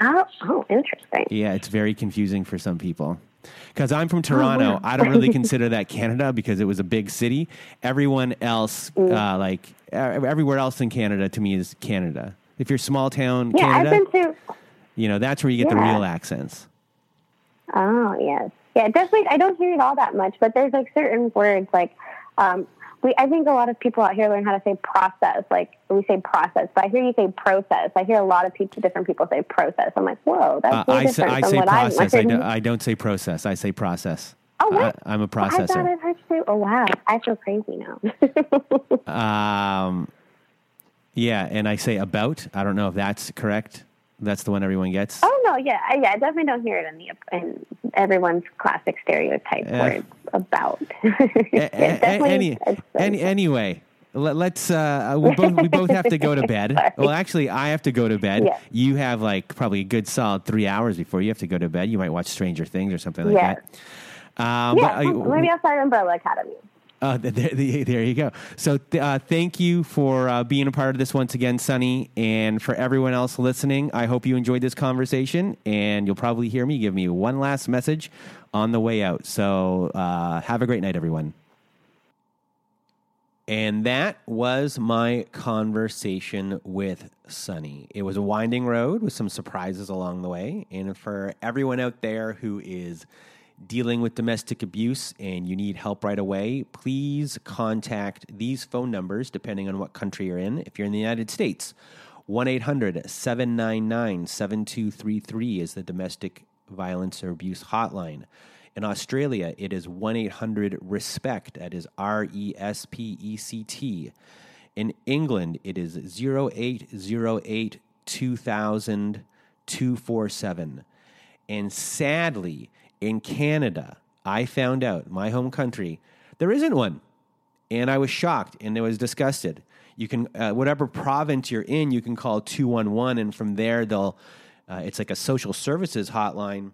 oh, oh interesting. Yeah, it's very confusing for some people. Because I'm from Toronto, oh, wow. I don't really <laughs> consider that Canada because it was a big city. Everyone else, mm. uh, like everywhere else in Canada, to me is Canada. If you're small town yeah, Canada, I've been to, you know that's where you get yeah. the real accents. Oh yes, yeah, definitely. I don't hear it all that much, but there's like certain words like. Um, we, I think a lot of people out here learn how to say process. Like we say process, but I hear you say process. I hear a lot of people, different people say process. I'm like, whoa, that's uh, I different say, I say process. I, do, I don't say process. I say process. Oh, what? I, am a processor. I thought I heard you. Oh, wow. I feel crazy now. <laughs> um, yeah, and I say about. I don't know if that's correct. That's the one everyone gets. Oh no, yeah, I, yeah. I definitely don't hear it in the in everyone's classic stereotype uh, word about. <laughs> yeah, any, any, anyway, let, us uh, we both we both have to go to bed. <laughs> well, actually, I have to go to bed. Yeah. You have like probably a good solid three hours before you have to go to bed. You might watch Stranger Things or something like that. Um, yeah, but, uh, maybe I'll start Umbrella Academy. Uh, there, there, you go. So, uh, thank you for uh, being a part of this once again, Sunny. And for everyone else listening, I hope you enjoyed this conversation. And you'll probably hear me give me one last message on the way out. So, uh, have a great night, everyone. And that was my conversation with Sunny. It was a winding road with some surprises along the way. And for everyone out there who is dealing with domestic abuse and you need help right away, please contact these phone numbers depending on what country you're in. If you're in the United States, 1 800 799 7233 is the domestic violence or abuse hotline. In Australia, it is 1 800 RESPECT, that is R E S P E C T. In England, it is 0808 2000 247. And sadly, in Canada, I found out, my home country, there isn't one. And I was shocked and I was disgusted. You can, uh, whatever province you're in, you can call 211, and from there, they'll, uh, it's like a social services hotline,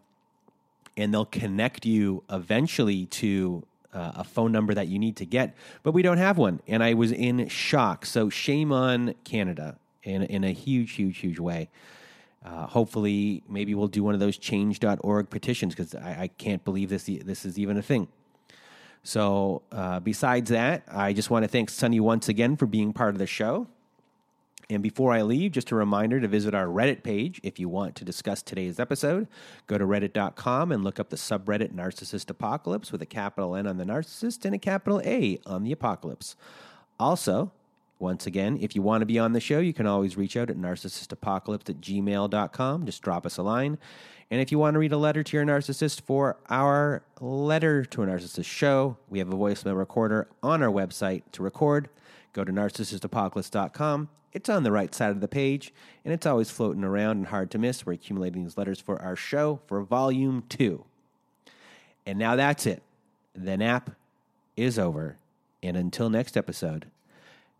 and they'll connect you eventually to uh, a phone number that you need to get. But we don't have one. And I was in shock. So shame on Canada in, in a huge, huge, huge way. Uh, hopefully, maybe we'll do one of those change.org petitions because I, I, can't believe this, this is even a thing. So, uh, besides that, I just want to thank Sunny once again for being part of the show. And before I leave, just a reminder to visit our Reddit page if you want to discuss today's episode. Go to reddit.com and look up the subreddit Narcissist Apocalypse with a capital N on the narcissist and a capital A on the apocalypse. Also, once again, if you want to be on the show, you can always reach out at narcissistapocalypse at gmail.com. Just drop us a line. And if you want to read a letter to your narcissist for our Letter to a Narcissist show, we have a voicemail recorder on our website to record. Go to narcissistapocalypse.com. It's on the right side of the page, and it's always floating around and hard to miss. We're accumulating these letters for our show for volume two. And now that's it. The nap is over. And until next episode,